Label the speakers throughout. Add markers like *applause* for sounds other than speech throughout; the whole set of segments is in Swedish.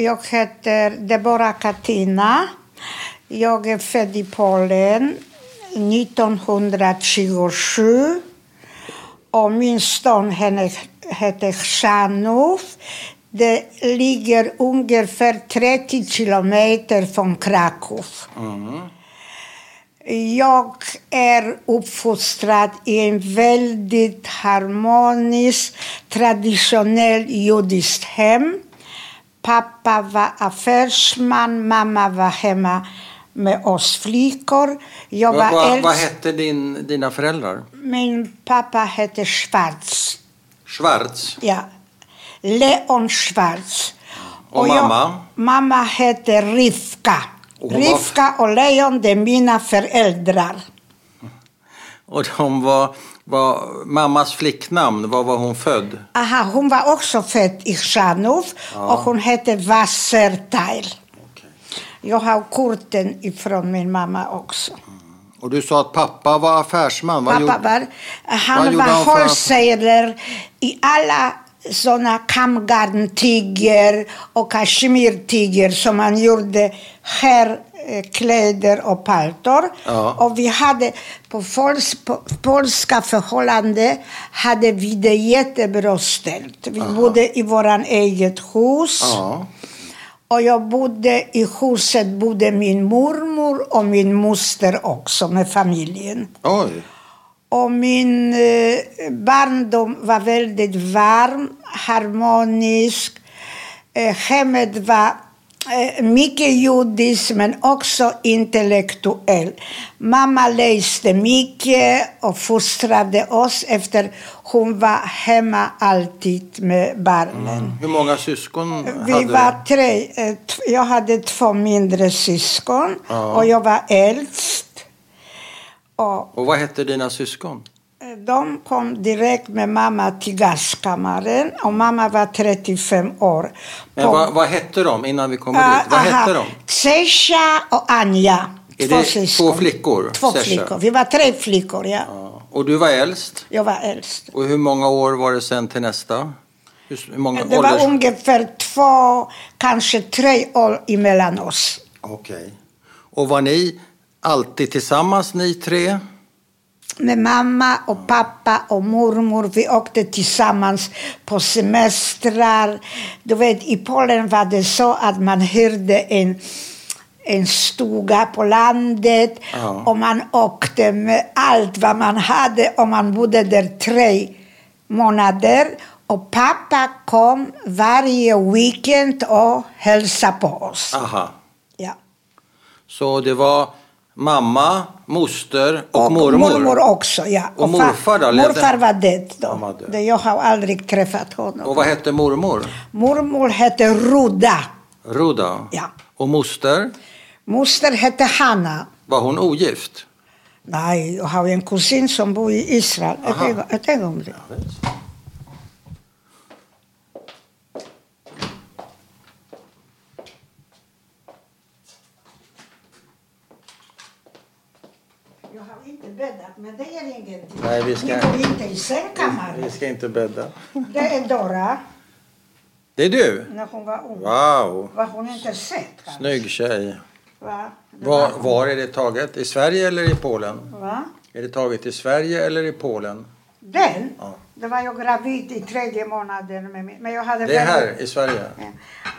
Speaker 1: Jag heter Deborah Katina. Jag är född i Polen 1927. Och min stad heter Chrzanów. Det ligger ungefär 30 kilometer från Kraków. Jag är uppfostrad i en väldigt harmonisk, traditionell judiskt hem. Pappa var affärsman, mamma var hemma med oss flickor. Jag var
Speaker 2: vad,
Speaker 1: äldst.
Speaker 2: vad hette din, dina föräldrar?
Speaker 1: Min pappa hette Schwarz.
Speaker 2: Schwarz.
Speaker 1: Ja. Leon Schwarz.
Speaker 2: Och mamma?
Speaker 1: mamma hette Rivka.
Speaker 2: Och
Speaker 1: Rivka och Leon, det är mina föräldrar.
Speaker 2: Och de var, var mammas flicknamn. Var var hon född?
Speaker 1: Aha, hon var också född i Chanów och hon hette Wasserteil. Jag har korten ifrån min mamma också.
Speaker 2: Och du sa att pappa var affärsman. Vad
Speaker 1: Pappa var, han var
Speaker 2: han för-
Speaker 1: i alla såna kamgarntyger och kashmirtyger som man gjorde här kläder och paltor.
Speaker 2: Ja.
Speaker 1: Och vi hade, på, pols, på polska förhållanden hade vi det jättebra ställt. Vi bodde i våran eget hus.
Speaker 2: Ja.
Speaker 1: Och jag bodde i huset bodde min mormor och min moster också med familjen.
Speaker 2: Oj.
Speaker 1: Och min eh, barndom var väldigt varm, harmonisk. Eh, hemmet var eh, mycket judiskt men också intellektuell. Mamma läste mycket och fostrade oss efter hon var hemma alltid med barnen.
Speaker 2: Hur många syskon
Speaker 1: Vi
Speaker 2: hade
Speaker 1: var tre. eh, Jag hade två mindre syskon
Speaker 2: Ja.
Speaker 1: och jag var äldst. Och
Speaker 2: Och vad hette dina syskon?
Speaker 1: De kom direkt med mamma till gaskammaren och mamma var 35 år.
Speaker 2: Men vad, vad hette de innan vi kommer
Speaker 1: Ah,
Speaker 2: dit? Vad
Speaker 1: aha.
Speaker 2: hette de?
Speaker 1: Sesha och Anja.
Speaker 2: Är
Speaker 1: två
Speaker 2: det
Speaker 1: syskon.
Speaker 2: två flickor?
Speaker 1: Två
Speaker 2: Sesha?
Speaker 1: flickor. Vi var tre flickor, ja.
Speaker 2: Ja. Och du var äldst?
Speaker 1: Jag var äldst.
Speaker 2: Och hur många år var det sen till nästa? Hur, många
Speaker 1: Det var
Speaker 2: ålders...
Speaker 1: ungefär två, kanske tre år emellan oss.
Speaker 2: Okej. Och var ni alltid tillsammans ni tre?
Speaker 1: Med mamma och pappa och mormor. Vi åkte tillsammans på semestrar. Du vet, i Polen var det så att man hyrde en, en stuga på landet
Speaker 2: Ja.
Speaker 1: och man åkte med allt vad man hade och man bodde där tre månader. Och pappa kom varje weekend och hälsade på oss.
Speaker 2: Aha.
Speaker 1: Ja.
Speaker 2: Så det var mamma, moster och, mormor?
Speaker 1: mormor också, ja.
Speaker 2: Och
Speaker 1: fa-
Speaker 2: morfar då?
Speaker 1: Morfar var död då.
Speaker 2: Var död.
Speaker 1: Jag har aldrig träffat honom.
Speaker 2: Och vad hette mormor?
Speaker 1: Mormor hette Ruda.
Speaker 2: Ruda?
Speaker 1: Ja.
Speaker 2: Och moster?
Speaker 1: Moster hette Hanna.
Speaker 2: Var hon ogift?
Speaker 1: Nej, jag har en kusin som bor i Israel.
Speaker 2: Aha.
Speaker 1: ett ögonblick. Jag bäddat, men det är ingenting.
Speaker 2: Nej, vi ska-
Speaker 1: Ni går inte i sängkammaren.
Speaker 2: ska inte bädda.
Speaker 1: Det är Dora,
Speaker 2: Det är du?
Speaker 1: när hon var ung.
Speaker 2: Wow!
Speaker 1: Var hon inte sett kanske?
Speaker 2: Snygg tjej.
Speaker 1: Va?
Speaker 2: Var, var är det taget? I Sverige eller i Polen?
Speaker 1: Va?
Speaker 2: Är det taget i Sverige eller i Polen?
Speaker 1: Den?
Speaker 2: Ja.
Speaker 1: Det var jag gravid i tredje månaden. Med men jag hade
Speaker 2: Det är här i Sverige?
Speaker 1: Ja.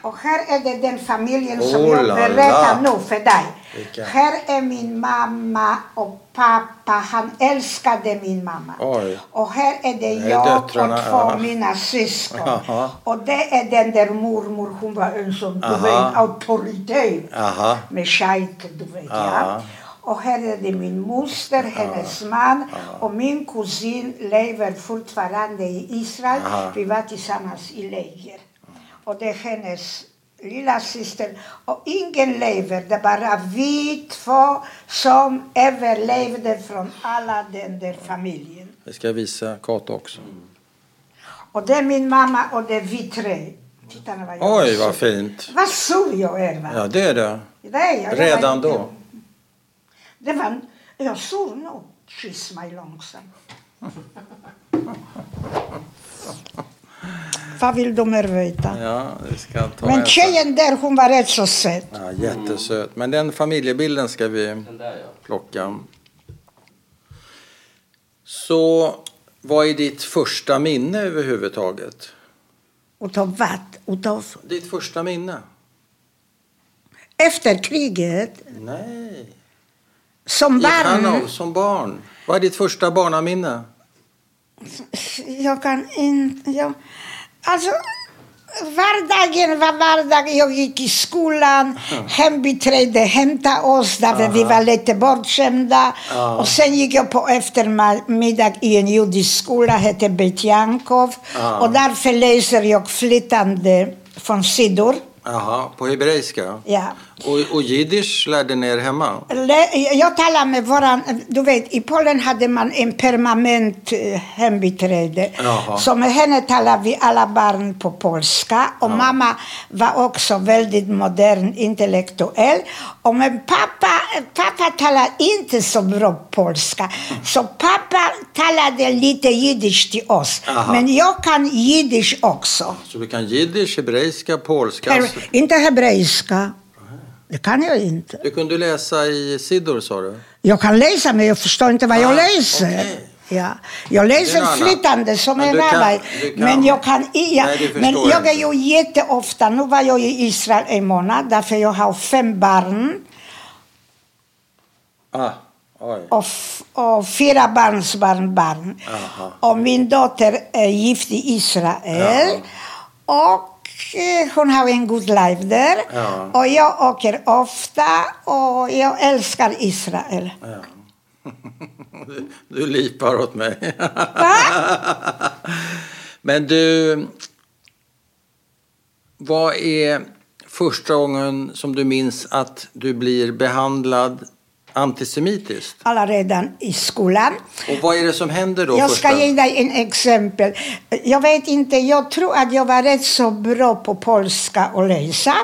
Speaker 1: Och här är det den familjen som
Speaker 2: Oh
Speaker 1: jag
Speaker 2: la
Speaker 1: berättar nu för dig.
Speaker 2: Vilka?
Speaker 1: Här är min mamma och pappa. Han älskade min mamma.
Speaker 2: Oj.
Speaker 1: Och här är det jag
Speaker 2: döttrarna,
Speaker 1: och två
Speaker 2: ja.
Speaker 1: mina syskon.
Speaker 2: Jaha.
Speaker 1: Och det är den där mormor, hon var en sån du
Speaker 2: Aha.
Speaker 1: vet, auktoritet.
Speaker 2: Aha.
Speaker 1: Med shajt, du vet. Ja.
Speaker 2: Ja.
Speaker 1: Och här är det min moster, hennes man och min kusin lever fortfarande i Israel. Vi var tillsammans i läger. Och det är hennes lilla syster. Och ingen lever, det är bara vi två som överlevde från alla den där familjen.
Speaker 2: Det ska jag visa Kato också.
Speaker 1: Och det är min mamma och det är vi tre. Titta vad jag
Speaker 2: Oj, vad fint.
Speaker 1: Vad sur jag är va?
Speaker 2: Ja, det är det.
Speaker 1: Det är jag.
Speaker 2: Redan då?
Speaker 1: Det var, jag såg nog. Kyss mig långsamt. Vad vill du mer veta?
Speaker 2: Ja, det ska jag ta
Speaker 1: Men
Speaker 2: en
Speaker 1: tjejen där, hon var rätt så söt.
Speaker 2: Ja, jättesöt. Men den familjebilden ska vi plocka. Så vad är ditt första minne överhuvudtaget?
Speaker 1: Utav vad? Utav...
Speaker 2: Ditt första minne?
Speaker 1: Efter kriget,
Speaker 2: Nej.
Speaker 1: Som barn.
Speaker 2: Hanau som barn. Vad är ditt första barnaminne?
Speaker 1: Jag kan inte... Jag, alltså, vardagen var vardag. Jag gick i skolan, hembiträde hämtade oss därför vi var lite bortskämda.
Speaker 2: Ja.
Speaker 1: Och sen gick jag på eftermiddag i en judisk skola, hette Bet Jankov.
Speaker 2: Ja.
Speaker 1: Och därför läser jag flytande från sidor.
Speaker 2: Jaha, på hebreiska?
Speaker 1: Ja.
Speaker 2: Och, och jiddisch lärde ni er hemma?
Speaker 1: Jag talar med våran, du vet i Polen hade man en permanent eh, hembiträde.
Speaker 2: Jaha.
Speaker 1: Så med henne talade vi alla barn på polska. Och mamma var också väldigt modern, intellektuell. Och men pappa, pappa talade inte så bra polska. Så pappa talade lite jiddisch till oss.
Speaker 2: Aha.
Speaker 1: Men jag kan jiddisch också.
Speaker 2: Så du kan jiddisch, hebreiska, polska?
Speaker 1: Per, inte hebreiska. Det kan jag inte.
Speaker 2: Du kunde läsa i sidor sa du?
Speaker 1: Jag kan läsa men jag förstår inte vad jag
Speaker 2: Ah,
Speaker 1: läser.
Speaker 2: okej.
Speaker 1: Ja. Jag läser flytande som
Speaker 2: Men
Speaker 1: en rabbi. Men jag kan ja,
Speaker 2: Nej,
Speaker 1: Men
Speaker 2: jag
Speaker 1: jag är ju jätteofta, nu var jag i Israel en månad därför jag har fem barn
Speaker 2: Ah,
Speaker 1: och, och fyra barnsbarnbarn.
Speaker 2: Aha.
Speaker 1: Och min dotter är gift i Israel. Och eh, hon har en god liv där.
Speaker 2: Ja.
Speaker 1: Och jag åker ofta och jag älskar Israel.
Speaker 2: Du, *laughs* du lipar åt mig.
Speaker 1: Va? *laughs*
Speaker 2: Men du, vad är första gången som du minns att du blir behandlad antisemitiskt?
Speaker 1: Alla redan i skolan.
Speaker 2: Och vad är det som händer då?
Speaker 1: Jag
Speaker 2: första?
Speaker 1: ska ge dig en exempel. Jag vet inte, jag tror att jag var rätt så bra på polska och läsa.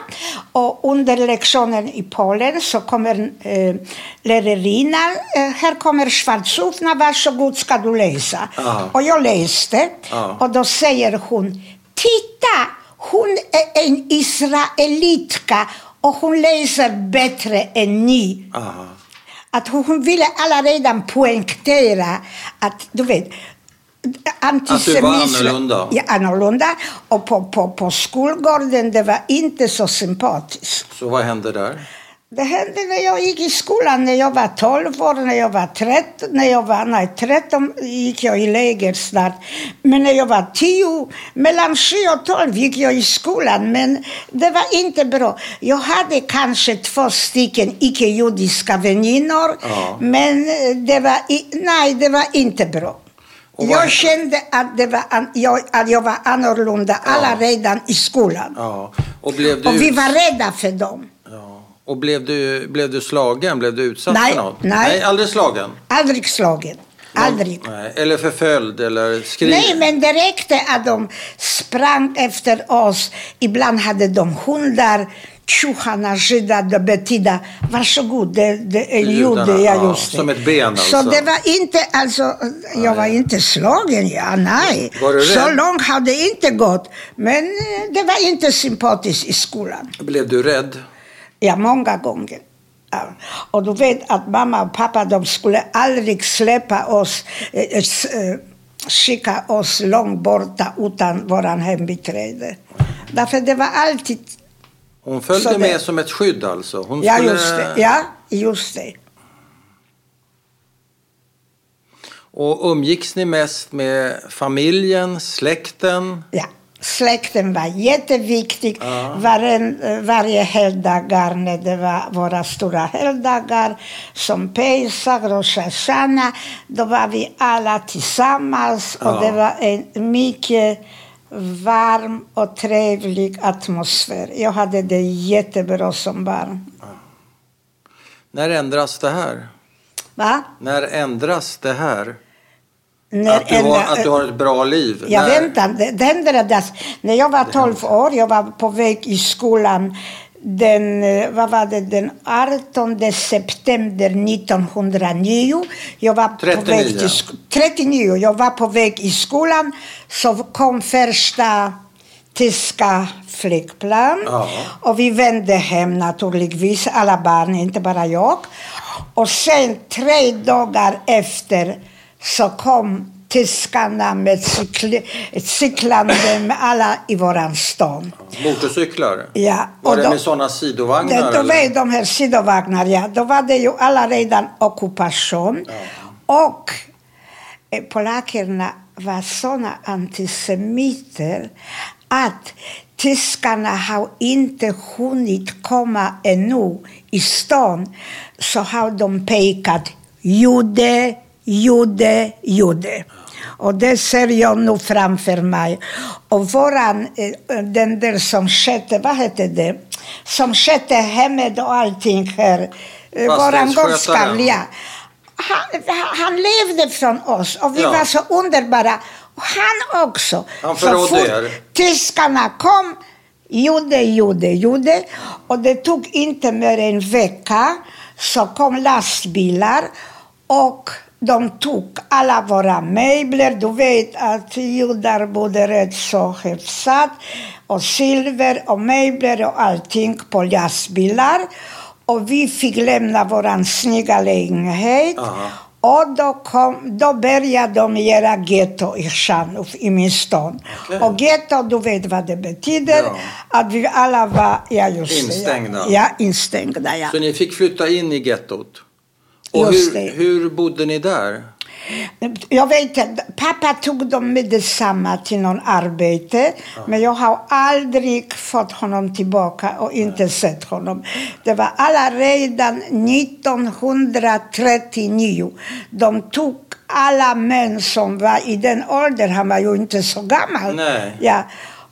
Speaker 1: Och under lektionen i Polen så kommer eh, lärarinnan, eh, här kommer Schwarzufna, varsågod ska du läsa.
Speaker 2: Aha.
Speaker 1: Och jag läste
Speaker 2: Ja.
Speaker 1: och då säger hon, titta, hon är en israelitka och hon läser bättre än ni
Speaker 2: Aha.
Speaker 1: Att hon, ville alla redan poängtera att, du vet, antisemitism...
Speaker 2: annorlunda.
Speaker 1: Ja, annorlunda. Och på, på, på skolgården, det var inte så sympatiskt.
Speaker 2: Så vad hände där?
Speaker 1: Det hände när jag gick i skolan, när jag var 12 år, när jag var 13, när jag var, nej 13 gick jag i läger snart. Men när jag var 10, mellan 7 och 12 gick jag i skolan, men det var inte bra. Jag hade kanske två stycken icke-judiska väninnor,
Speaker 2: Ja.
Speaker 1: men det var, nej, det var inte bra. Jag kände att, det var, an- jag, att jag var annorlunda alla redan i skolan.
Speaker 2: Ja. Och blev du,
Speaker 1: Och vi var rädda för dem.
Speaker 2: Och blev du, blev du slagen? Blev du utsatt
Speaker 1: Nej,
Speaker 2: för något?
Speaker 1: nej.
Speaker 2: nej aldrig slagen?
Speaker 1: Aldrig slagen. Aldrig.
Speaker 2: Nej. Eller förföljd eller skrik?
Speaker 1: Nej, men det räckte att de sprang efter oss. Ibland hade de hundar. Tjoharna, judar, det betyder varsågod, det, det är jude.
Speaker 2: ja,
Speaker 1: just det.
Speaker 2: som ett ben alltså.
Speaker 1: Så det var inte, alltså, jag var inte slagen, ja, nej. Så långt hade det inte gått. Men eh, det var inte sympatiskt i skolan.
Speaker 2: Blev du rädd?
Speaker 1: Ja, många gånger. Ja. Och du vet att mamma och pappa de skulle aldrig släppa oss, eh, eh, skicka oss långt borta utan våran hembiträde. Därför det var alltid...
Speaker 2: Hon följde
Speaker 1: det-
Speaker 2: med som ett skydd alltså? Hon
Speaker 1: Ja,
Speaker 2: skulle...
Speaker 1: just det. Ja, just det.
Speaker 2: Och umgicks ni mest med familjen, släkten?
Speaker 1: Ja. Släkten var jätteviktig.
Speaker 2: Ja.
Speaker 1: Varen, varje helgdagar när det var våra stora helgdagar som Pesach, Rosh Hashanah, då var vi alla tillsammans och
Speaker 2: Ja.
Speaker 1: det var en mycket varm och trevlig atmosfär. Jag hade det jättebra som barn.
Speaker 2: När ändras det här?
Speaker 1: Va?
Speaker 2: När ändras det här? Att du, har, att du har ett bra liv?
Speaker 1: Jag
Speaker 2: När-
Speaker 1: väntar, det, det ändrades. När jag var 12 år, jag var på väg i skolan den, eh, vad var det, den 18 september 1909. Jag var på
Speaker 2: 39.
Speaker 1: väg till sk- 39. Jag var på väg i skolan, så kom första tyska flygplan.
Speaker 2: Ja.
Speaker 1: Och vi vände hem naturligtvis, alla barn, inte bara jag. Och sen tre dagar efter så kom tyskarna med cykl cyklande med alla i våran stad.
Speaker 2: Motorcyklar?
Speaker 1: Ja,
Speaker 2: Var
Speaker 1: och
Speaker 2: det
Speaker 1: då-
Speaker 2: med sådana sidovagnar?
Speaker 1: Det, då var de här sidovagnar, ja. Då var det ju alla redan ockupation. Och eh, polackerna var såna antisemiter att tyskarna har inte hunnit komma ännu i stan så har de pekat jude, jude, jude. Och det ser jag nu framför mig. Och våran, eh, den där som skötte, vad hette det? Som skötte hemmet och allting här. Eh, Våran gårdskall, ja. Han, han levde från oss och vi
Speaker 2: Ja.
Speaker 1: var så underbara. Och han också.
Speaker 2: Han
Speaker 1: Så
Speaker 2: förrådde
Speaker 1: fort
Speaker 2: er.
Speaker 1: Tyskarna kom, gjorde, gjorde, gjorde. Och det tog inte mer än en vecka så kom lastbilar och de tog alla våra möbler. Du vet att judar bodde rätt så hyfsat. Och silver och möbler och allting på lastbilar. Och vi fick lämna våran snygga lägenhet.
Speaker 2: Aha.
Speaker 1: Och då, kom, då började de göra getto i Shanuf, i min stad.
Speaker 2: Okej.
Speaker 1: Och getto, du vet vad det betyder.
Speaker 2: Ja.
Speaker 1: Att vi alla var, ja just
Speaker 2: Instängda.
Speaker 1: Ja instängda, ja.
Speaker 2: Så ni fick flytta in i gettot? Och
Speaker 1: Just
Speaker 2: hur,
Speaker 1: det.
Speaker 2: hur bodde ni där?
Speaker 1: Jag vet inte, pappa tog dem med detsamma till någon arbete. Men jag har aldrig fått honom tillbaka och inte sett honom. Det var alla redan 1939. De tog alla män som var i den åldern, han var ju inte så gammal.
Speaker 2: Nej.
Speaker 1: Ja.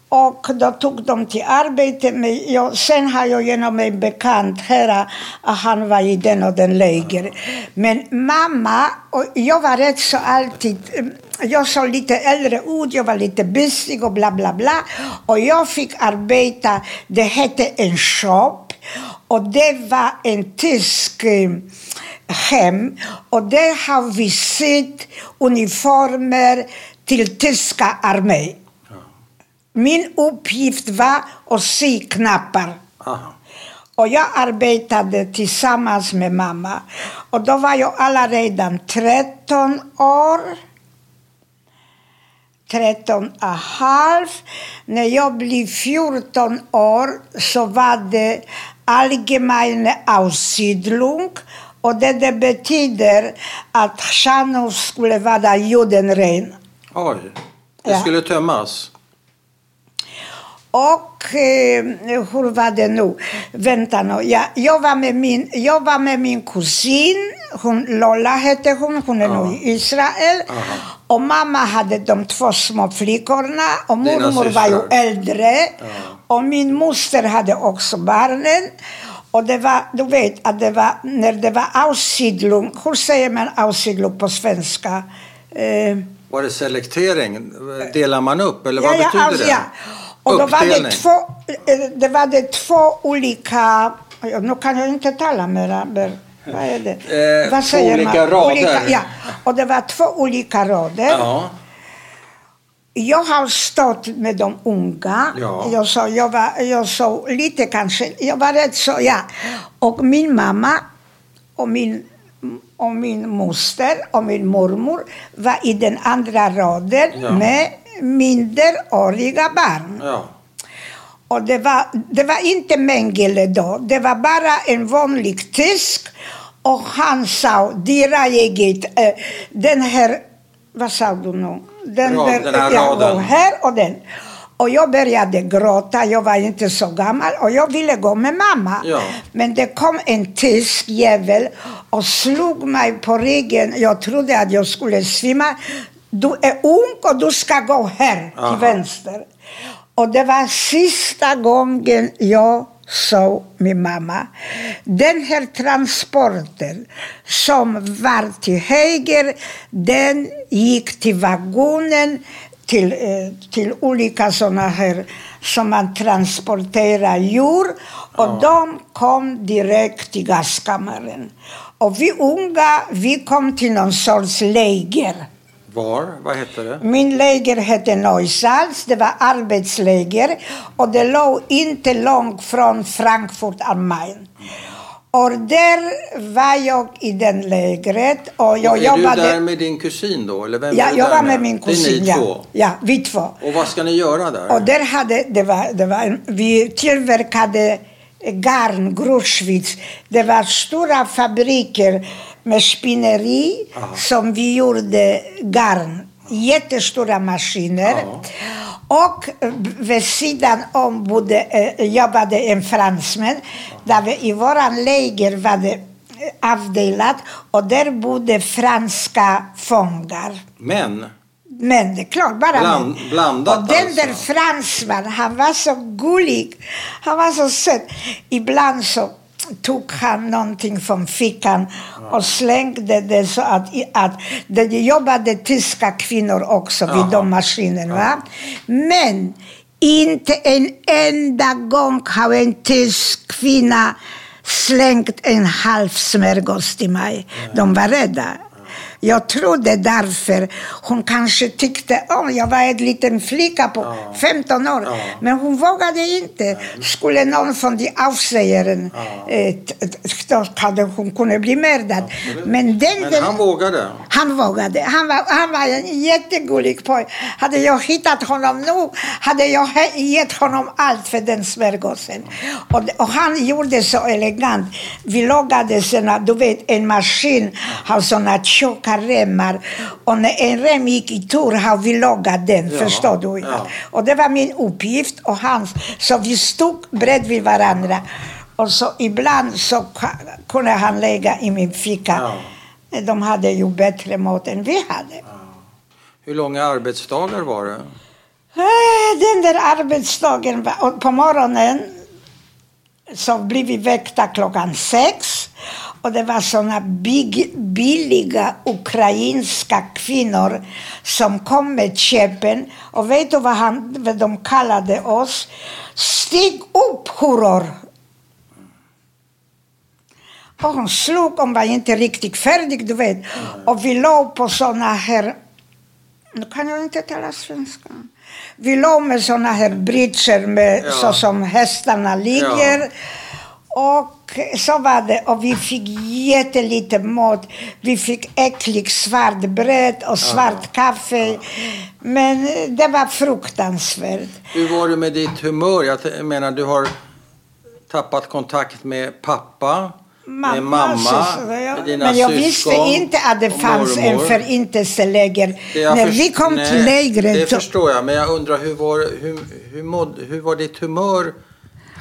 Speaker 1: Och då tog de till arbete. Men jag, sen har jag genom en bekant här att han var i den och den läger. Men mamma, och jag var rätt så alltid... Eh, jag såg lite äldre ut, jag var lite busig och bla bla bla. Och jag fick arbeta, det hette en shop. Och det var en tysk eh, hem. Och där har vi sett uniformer till tyska armén. Min uppgift var att sy knappar.
Speaker 2: Aha.
Speaker 1: Och jag arbetade tillsammans med mamma. Och då var jag alla redan 13 år. 13 och halv. När jag blev 14 år så var det allmän aussiedlung. Och det, det betyder att Chanov skulle vara judenren.
Speaker 2: Oj, det
Speaker 1: Ja.
Speaker 2: skulle tömmas?
Speaker 1: Och eh, hur var det nu? Vänta nu. Ja, jag, var med min, jag var med min kusin, hon, Lola hette hon, hon är nu i Israel. Och mamma hade de två små flickorna och mormor var ju äldre. Och min moster hade också barnen. Och det var, du vet att det var, när det var aussiedlung, hur säger man aussiedlung på svenska? Eh,
Speaker 2: Var det selektering? Delar man upp eller vad betyder
Speaker 1: alltså,
Speaker 2: det?
Speaker 1: ja. Och då var det, två, eh, det var det två olika... ja, Nu kan jag inte tala mer. mer vad är det?
Speaker 2: Eh,
Speaker 1: vad säger
Speaker 2: olika rader.
Speaker 1: ja. Och det var två olika rader.
Speaker 2: Ja.
Speaker 1: Jag har stått med de unga.
Speaker 2: Ja.
Speaker 1: Jag, så, jag, var, jag såg lite kanske, jag var rätt så, ja. Och min mamma och min, och min moster och min mormor var i den andra raden
Speaker 2: Ja.
Speaker 1: med minderåriga barn.
Speaker 2: ja.
Speaker 1: Och det var, det var inte Mengele då, det var bara en vanlig tysk. Och han sa, dira eget, eh, den här, vad sa du nu? Den,
Speaker 2: Rad- den här
Speaker 1: ja,
Speaker 2: raden.
Speaker 1: här och den. Och jag började gråta, jag var inte så gammal och jag ville gå med mamma.
Speaker 2: Ja.
Speaker 1: Men det kom en tysk jävel och slog mig på ryggen. Jag trodde att jag skulle svimma. Du är ung och du ska gå här
Speaker 2: Aha.
Speaker 1: till vänster. Och det var sista gången jag såg min mamma. Den här transporten som var till höger, den gick till vagonen, till, eh, till olika såna här som man transporterar djur. Och de kom direkt till gaskammaren. Och vi unga, vi kom till någon sorts läger.
Speaker 2: Var? Vad hette det?
Speaker 1: Min läger hette Neusalz, det var arbetsläger och det låg inte långt från Frankfurt am Main. Och där var jag i den lägret och jag
Speaker 2: och är
Speaker 1: jobbade...
Speaker 2: du där med din kusin då? Eller vem
Speaker 1: ja, jag var med min
Speaker 2: Det är
Speaker 1: kusin.
Speaker 2: ni två?
Speaker 1: ja, vi två.
Speaker 2: Och vad ska ni göra där?
Speaker 1: Och där hade, det var, det var, en- vi tillverkade garn, Gruschwitz. Det var stora fabriker med spinneri som vi gjorde garn. Jättestora maskiner. Och eh, vid sidan om bodde, eh, jobbade en fransman. Där vi, I våran läger var det eh, avdelat och där bodde franska fångar.
Speaker 2: Men,
Speaker 1: Men det är klart, bara
Speaker 2: Bland- blandat
Speaker 1: Och den
Speaker 2: alltså?
Speaker 1: där fransman, han var så gullig. Han var så söt. Ibland så tog han någonting från fickan och slängde det så att, att det jobbade tyska kvinnor också vid de maskinerna. Men inte en enda gång har en tysk kvinna slängt en halv smörgås till mig. De var rädda. Jag trodde därför hon kanske tyckte om jag var en liten flicka på 15 år. Men hon vågade inte. Skulle någon från de avsägaren, eh, t- då hade hon kunnat bli mördad. Men den,
Speaker 2: men han vågade?
Speaker 1: han vågade. Han var, han var en jättegullig pojke. Hade jag hittat honom nu hade jag gett honom allt för den smörgåsen. Och, och han gjorde så elegant. Vi lagade såna, du vet, en maskin har såna tjocka remmar. Och när en rem gick i tur har vi lagat den,
Speaker 2: Ja,
Speaker 1: förstår du?
Speaker 2: ja.
Speaker 1: Och det var min uppgift och hans. Så vi stod bredvid varandra. Och så ibland så kunde han lägga i min ficka. De hade ju bättre mat än vi hade.
Speaker 2: Hur långa arbetsdagar var det?
Speaker 1: Eh, Den där arbetsdagen var, på morgonen så blev vi väckta klockan sex. Och det var såna big, billiga ukrainska kvinnor som kom med käppen. Och vet du vad, han, vad de kallade oss? Stig upp, huror! Och hon slog, hon var inte riktigt färdig, du vet. Och vi låg på såna här nu kan jag inte tala svenska. Vi låg med såna här bridger med,
Speaker 2: Ja.
Speaker 1: så som hästarna ligger. Och så var det. Och vi fick jättelite mat. Vi fick äcklig svart bröd och svart kaffe. Men det var fruktansvärt.
Speaker 2: Hur var det med ditt humör? Jag menar, du har tappat kontakt med pappa, med mamma,
Speaker 1: så-
Speaker 2: med dina
Speaker 1: Men jag visste inte att det
Speaker 2: och
Speaker 1: fanns en förintelseläger. När vi kom
Speaker 2: Nej,
Speaker 1: till lägret...
Speaker 2: Det förstår jag, men jag undrar hur var, hur, hur, måd, hur var ditt humör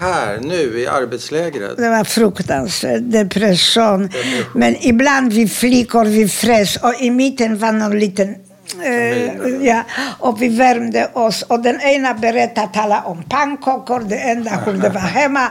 Speaker 2: här nu i arbetslägret?
Speaker 1: Det var fruktansvärt. Depression. Men ibland vi flickor, vi frös och i mitten var någon liten eh, ja, och vi värmde oss och den ena berättade tala om pannkakor, det enda hur det var hemma.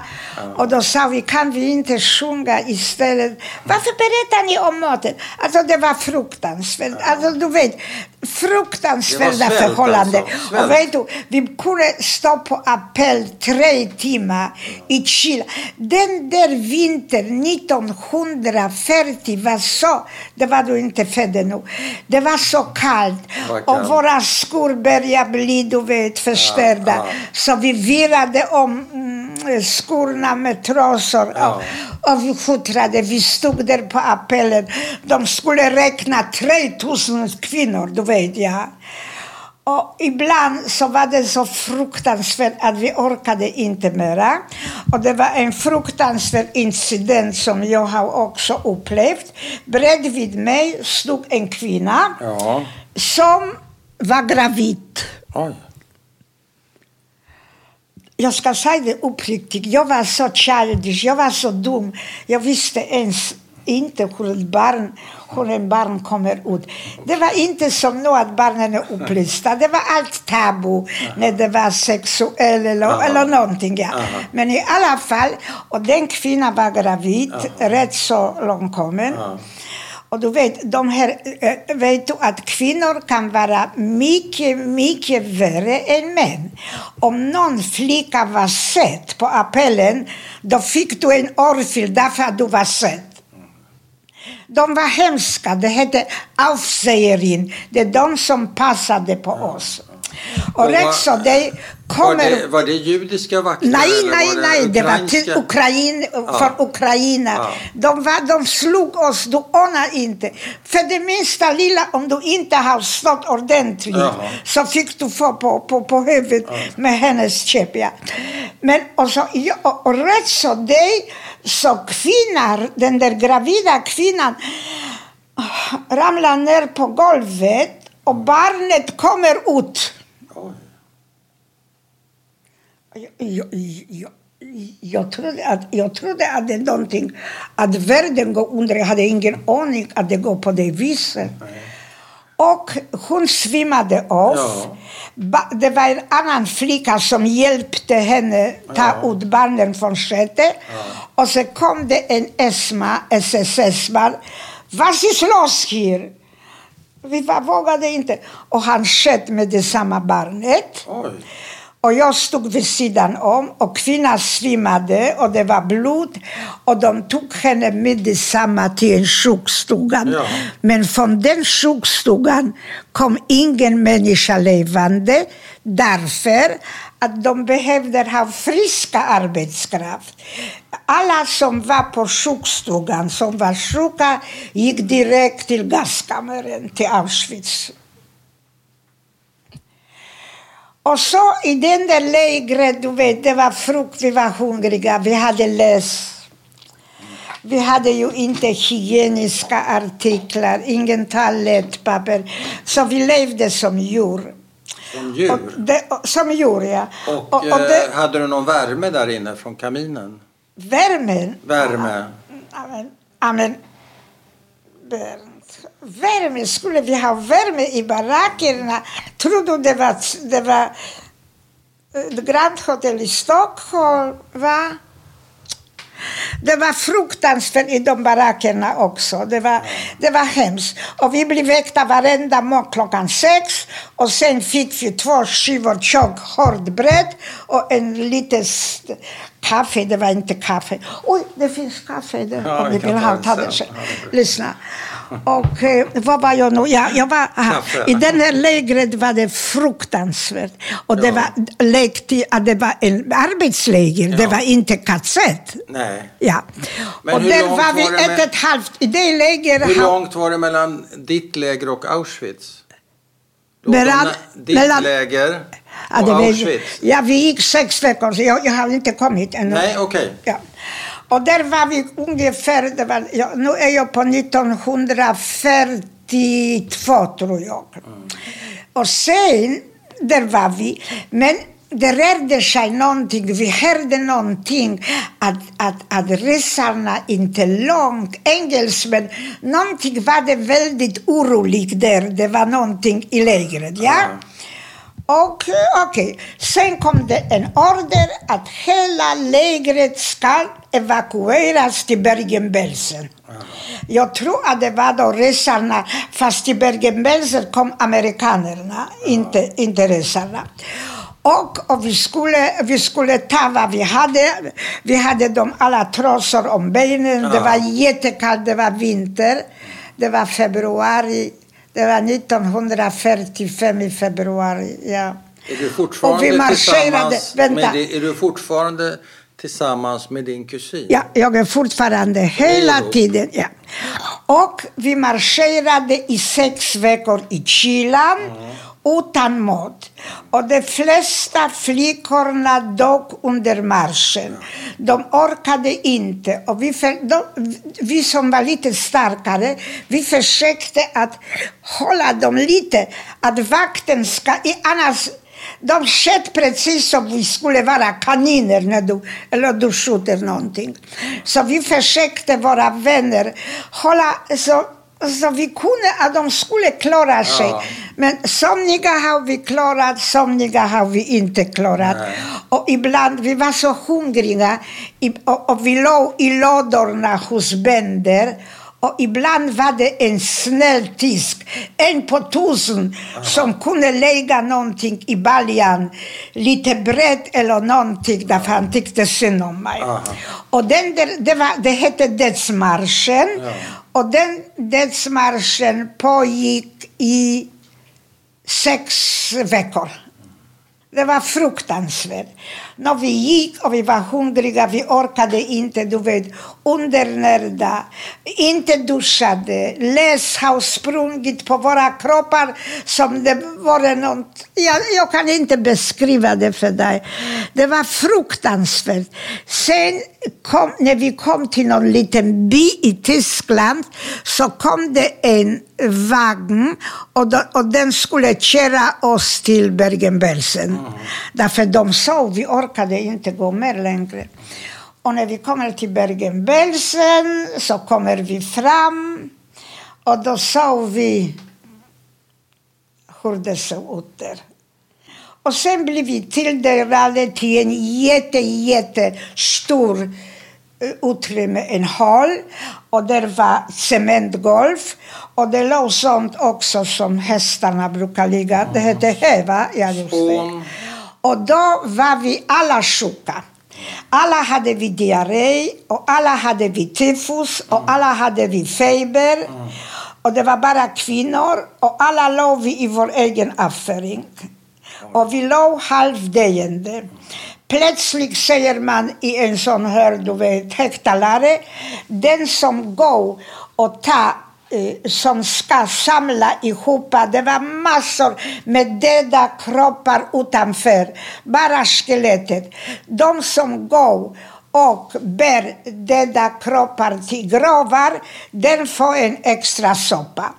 Speaker 1: Och då sa vi, kan vi inte sjunga istället? Varför berättar ni om maten? Alltså det var fruktansvärt. Alltså du vet, fruktansvärda förhållanden.
Speaker 2: alltså.
Speaker 1: Och vet du, vi kunde stå på appell tre timmar i kyla. Den där vintern 1940 var så, det var du inte född ännu, det var så kallt. Och våra skor började bli, du vet, förstörda.
Speaker 2: Ja, ja.
Speaker 1: Så vi virade om mm, skorna med trasor.
Speaker 2: Ja.
Speaker 1: Och, och vi skjutrade, vi stod där på appellen. De skulle räkna 3000 kvinnor, du vet, ja. Och ibland så var det så fruktansvärt att vi orkade inte mera. Och det var en fruktansvärd incident som jag har också upplevt. Bredvid mig stod en kvinna
Speaker 2: Ja.
Speaker 1: som var gravid.
Speaker 2: Oj.
Speaker 1: Jag ska säga det uppriktigt, jag var så childish, jag var så dum. Jag visste ens inte hur barn, hur en barn kommer ut. Det var inte som nu att barnen är upplysta. Det var allt tabu när det var sexuellt eller,
Speaker 2: Aha.
Speaker 1: eller någonting. Ja.
Speaker 2: Aha.
Speaker 1: Men i alla fall, och den kvinnan var gravid, rätt så långt kommen. Och du vet, de här, eh, vet du att kvinnor kan vara mycket, mycket värre än män. Om någon flicka var söt på appellen, då fick du en örfil därför att du var söt. De var hemska. Det hette Aufseherin. Det är de som passade på oss. Och
Speaker 2: Och
Speaker 1: rätt så, det
Speaker 2: Var
Speaker 1: kommer...
Speaker 2: det, var det judiska vakter?
Speaker 1: Nej, nej,
Speaker 2: var
Speaker 1: nej, det var till? Ukraina, från Ukraina.
Speaker 2: Ja.
Speaker 1: De, var, de slog oss, du anar inte. För det minsta lilla, om du inte har stått ordentligt,
Speaker 2: Jaha.
Speaker 1: så fick du få på, på, på huvudet med hennes käpp. Ja. Men och, så, ja, och, och rätt så det, så kvinnan, den där gravida kvinnan, ramlar ner på golvet och barnet kommer ut.
Speaker 2: Oj.
Speaker 1: Jag, jag, jag, jag, trodde att, jag trodde att det är någonting, att världen går under. Jag hade ingen aning att det går på det viset. Och hon svimmade av.
Speaker 2: Ja.
Speaker 1: Det var en annan flicka som hjälpte henne ta
Speaker 2: Ja.
Speaker 1: ut barnen från sketet. Och så kom det en ESMA, SSS-man. Ist los hier? Vi var, vågade inte. Och han sköt med detsamma barnet.
Speaker 2: Oj.
Speaker 1: Och jag stod vid sidan om och kvinnan svimmade och det var blod. Och de tog henne med detsamma till en sjukstugan.
Speaker 2: Ja.
Speaker 1: Men från den sjukstugan kom ingen människa levande därför att de behövde ha friska arbetskraft. Alla som var på sjukstugan, som var sjuka, gick direkt till gaskammaren, till Auschwitz. Och så i den där lägret, du vet, det var frukt, vi var hungriga, vi hade läst. Vi hade ju inte hygieniska artiklar, ingen toalettpapper. Så vi levde som djur.
Speaker 2: Som
Speaker 1: Och
Speaker 2: djur.
Speaker 1: det, och- som djur, ja.
Speaker 2: Och,
Speaker 1: och, och det,
Speaker 2: eh, hade du någon värme där inne från kaminen?
Speaker 1: värmen.
Speaker 2: Värme?
Speaker 1: Amen. Amen. Bernt. Värme, skulle vi ha värme i barackerna? Tror du det var, det var eh, Grand Hotel i Stockholm? Va? Det var fruktansvärt i de barackerna också. Det var, det var hemskt. Och vi blev väckta varenda morgon klockan sex. Och sen fick vi två skivor tjockt hårt bröd och en liten kaffe. Det var inte kaffe. Oj, det finns kaffe där.
Speaker 2: Ja,
Speaker 1: om ni vill ha.
Speaker 2: det
Speaker 1: Ta det sen.
Speaker 2: Det.
Speaker 1: Lyssna. Och eh, vad var jag nu? Ja, jag var, aha. I den här lägret var det fruktansvärt. Och det
Speaker 2: Ja.
Speaker 1: var att det var en arbetsläger. Det
Speaker 2: Ja.
Speaker 1: var inte KZ.
Speaker 2: Nej.
Speaker 1: Ja.
Speaker 2: Men
Speaker 1: och
Speaker 2: hur
Speaker 1: där
Speaker 2: långt
Speaker 1: var vi
Speaker 2: var det
Speaker 1: ett
Speaker 2: med-
Speaker 1: ett halvt. I det lägret...
Speaker 2: Hur långt var det mellan ditt läger och Auschwitz?
Speaker 1: Mellan-
Speaker 2: ditt
Speaker 1: mellan-
Speaker 2: läger och
Speaker 1: var-
Speaker 2: Auschwitz?
Speaker 1: Ja, vi gick sex veckor, så jag, jag har inte kommit ännu.
Speaker 2: Nej, okej.
Speaker 1: Ja. Och där var vi ungefär, det var, ja, nu är jag på 1942 tror jag. Och sen, där var vi, men det rörde sig någonting, vi hörde någonting att, att, att ryssarna inte långt, engelsmän, någonting var det väldigt oroligt där, det var någonting i lägret, ja. Och eh, okej, sen kom det en order att hela lägret ska evakueras till Bergen-Belsen. Jag tror att det var då ryssarna, fast till Bergen-Belsen kom amerikanerna, inte, inte ryssarna. Och, och vi, skulle, vi skulle ta vad vi hade. Vi hade de alla trosor om benen. Det var jättekallt, det var vinter. Det var februari. Det var 1945 i februari. Ja.
Speaker 2: Är du fortfarande,
Speaker 1: Och vi marscherade-
Speaker 2: tillsammans
Speaker 1: vänta.
Speaker 2: med, är du fortfarande tillsammans med din kusin?
Speaker 1: Ja, jag är fortfarande hela
Speaker 2: Jo.
Speaker 1: tiden. Ja. Och vi marscherade i sex veckor i kylan utan mat. Och de flesta flickorna dog under marschen. De orkade inte. Och vi, för, de, vi som var lite starkare, vi försökte att hålla dem lite, att vakten ska... i- Annars de sköt precis som vi skulle vara kaniner när du, eller du skjuter någonting. Så vi försökte våra vänner hålla så, så vi kunde att de skulle klara sig.
Speaker 2: Ja.
Speaker 1: Men somliga har vi klarat, somliga har vi inte klarat.
Speaker 2: Nej.
Speaker 1: Och ibland, vi var så hungriga och, och vi låg i lådorna hos bönder Och ibland var det en snäll tysk, en på tusen, som kunde lägga någonting i baljan, lite bredd eller någonting, därför han tyckte synd om mig.
Speaker 2: Aha.
Speaker 1: Och den där, det, var, det hette Dödsmarschen.
Speaker 2: Ja.
Speaker 1: Och den dödsmarschen pågick i sex veckor. Det var fruktansvärt. När vi gick och vi var hungriga, vi orkade inte, du vet, undernärda, inte duschade. Läs har sprungit på våra kroppar som det vore något... Jag, jag kan inte beskriva det för dig. Det var fruktansvärt. Sen kom, när vi kom till någon liten by i Tyskland så kom det en vagn och, då, och den skulle köra oss till Bergen-Belsen. Därför de sa vi orkade inte gå mer längre. Och när vi kommer till Bergen-Belsen så kommer vi fram och då sa vi hur det såg ut där. Och sen blev vi tilldelade till en jätte, jättestor eh, utrymme, en hall. Och där var cementgolv. Och det låg sånt också som hästarna brukar ligga. Det hette häva. Ja, just det. Och då var vi alla sjuka. Alla hade vi diarré och alla hade vi tyfus och alla hade vi feber. Och det var bara kvinnor och alla låg vi i vår egen avföring. Och vi låg halvdöende. Plötsligt säger man i en sån här, du vet, högtalare, den som går och tar Eh, som ska samla ihop, det var massor med döda kroppar utanför, bara skelettet. De som går och bär döda kroppar till gravar, den får en extra soppa.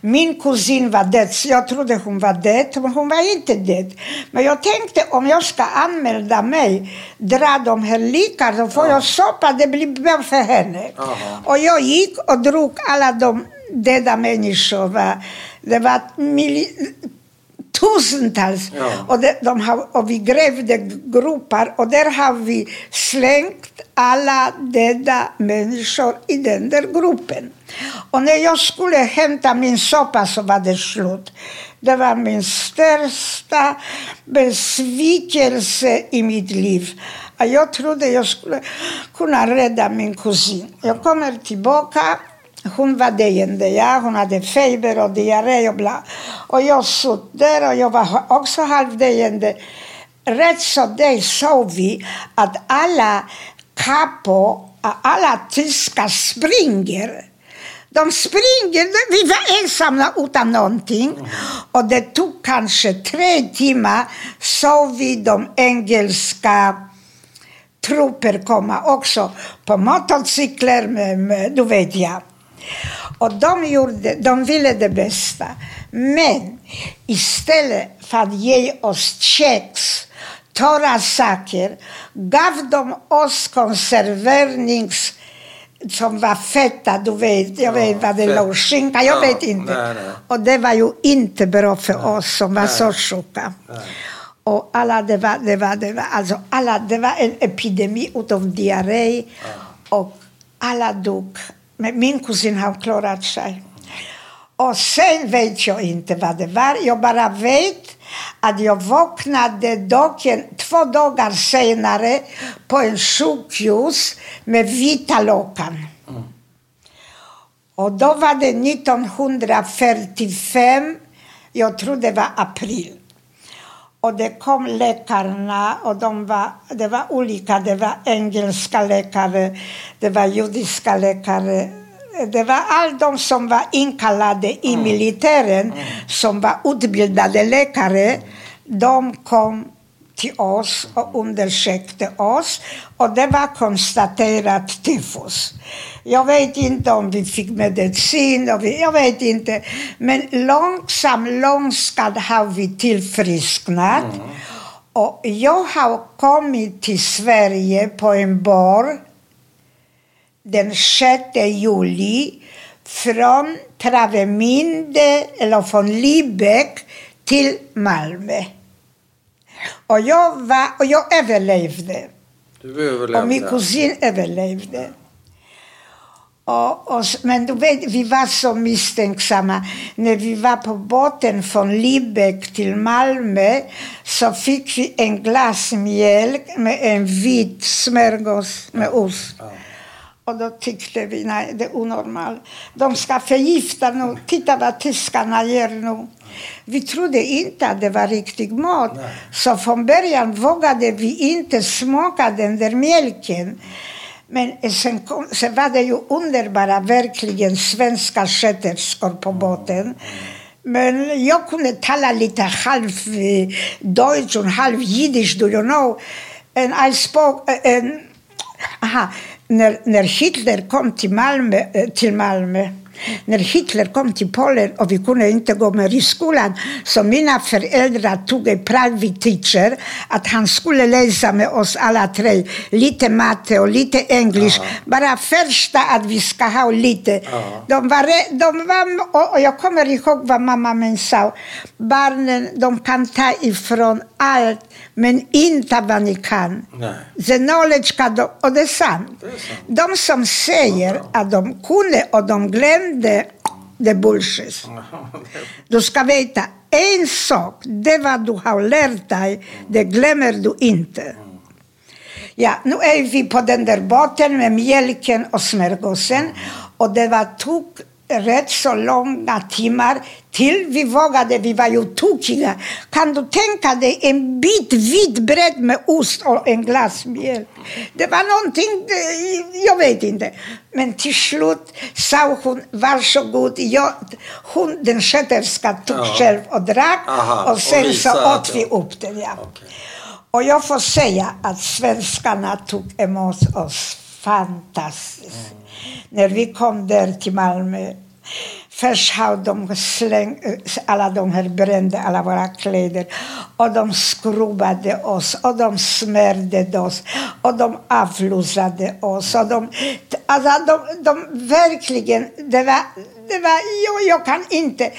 Speaker 1: Min kusin var död, så jag trodde hon var död, men hon var inte död. Men jag tänkte om jag ska anmäla mig, dra de här likarna, då får jag soppa, det blir bra för henne.
Speaker 2: Aha.
Speaker 1: Och jag gick och drog alla de döda människor. va. Det var mil- tusentals.
Speaker 2: Ja.
Speaker 1: Och, det, de har, och vi grävde gropar och där har vi slängt alla döda människor i den där gropen. Och när jag skulle hämta min soppa så var det slut. Det var min största besvikelse i mitt liv. Jag trodde jag skulle kunna rädda min kusin. Jag kommer tillbaka hon var döende, ja. Hon hade feber och diarré och bla. Och jag satt där och jag var också halvdöende. Rätt så det såg vi att alla kapo, alla tyskar springer. De springer, vi var ensamma utan någonting. Och det tog kanske tre timmar såg vi de engelska trupper komma också på motorcyklar, med, med, du vet jag. Och de, gjorde, de ville det bästa. Men istället för att ge oss kex, torra saker, gav de oss konserverings som var feta, du vet, jag vet vad det låg, skinka, jag
Speaker 2: Ja,
Speaker 1: vet inte.
Speaker 2: nej, nej.
Speaker 1: Och det var ju inte bra för oss som var
Speaker 2: Nej.
Speaker 1: så sjuka.
Speaker 2: Nej.
Speaker 1: Och alla, det var, det var, det var, alltså alla, det var en epidemi utav diarré och alla dog. Men min kusin har klarat sig. Och sen vet jag inte vad det var. Jag bara vet att jag vaknade dagen, två dagar senare på en sjukhus med vita lakan. Och då var det 1945, jag tror det var april. Och det kom läkarna och de var, det var olika. Det var engelska läkare, det var judiska läkare. Det var alla de som var inkallade i militären, som var utbildade läkare. De kom till oss och undersökte oss och det var konstaterat tyfus. Jag vet inte om vi fick medicin, och vi, jag vet inte. Men långsamt, långsamt har vi tillfrisknat. Och jag har kommit till Sverige på en bar den 6 juli från Travemünde, eller från Lübeck till Malmö. Och jag, var, och jag överlevde.
Speaker 2: Du överlevde.
Speaker 1: Och min kusin överlevde. Och, och, men du vet, vi var så misstänksamma. När vi var på båten från Lübeck till Malmö så fick vi en glas mjölk med en vit smörgås med ost.
Speaker 2: Ja.
Speaker 1: Och då tyckte vi, nej, det är onormalt. De ska förgifta nu. Titta vad tyskarna gör nu. Vi trodde inte att det var riktig mat.
Speaker 2: Nej.
Speaker 1: Så från början vågade vi inte smaka den där mjölken. Men sen, kom, sen var det ju underbara, verkligen svenska sköterskor på båten. Men jag kunde tala lite halv eh, deutsch och halv jiddisch, do you know. And I spoke... eh, and, aha, när, när Hitler kom till Malmö, eh, till Malmö när Hitler kom till Polen och vi kunde inte gå med i skolan så mina föräldrar tog en private teacher att han skulle läsa med oss alla tre lite matte och lite engelska. Bara första att vi ska ha lite.
Speaker 2: Ja.
Speaker 1: De var, de var, och- och jag kommer ihåg vad mamma min sa. Barnen de kan ta ifrån allt men inte vad ni kan.
Speaker 2: Nej.
Speaker 1: The knowledge kan de, och det är sant.
Speaker 2: Det är sant.
Speaker 1: De som säger att de kunde och de glömde, det är bullshit. Du ska veta en sak, det vad du har lärt dig, det glömmer du inte. Ja, nu är vi på den där båten med mjölken och smörgåsen och det var tok rätt så långa timmar till vi vågade, vi var ju tokiga. Kan du tänka dig en bit vitt bröd med ost och en glas mjölk? Det var någonting, jag vet inte. Men till slut sa hon, varsågod, jag, hon, den sköterskan tog
Speaker 2: Ja.
Speaker 1: själv och drack
Speaker 2: Aha,
Speaker 1: och
Speaker 2: och
Speaker 1: sen
Speaker 2: visa
Speaker 1: så åt vi upp det. Ja.
Speaker 2: Okej.
Speaker 1: Och jag får säga att svenskarna tog emot oss fantastiskt. När vi kom där till Malmö. Först har de slängt alla de här brände alla våra kläder och de skrubbade oss och de smörjde oss och de avlusade oss. Och de, alltså de, de verkligen, det var, det var jag, jag kan inte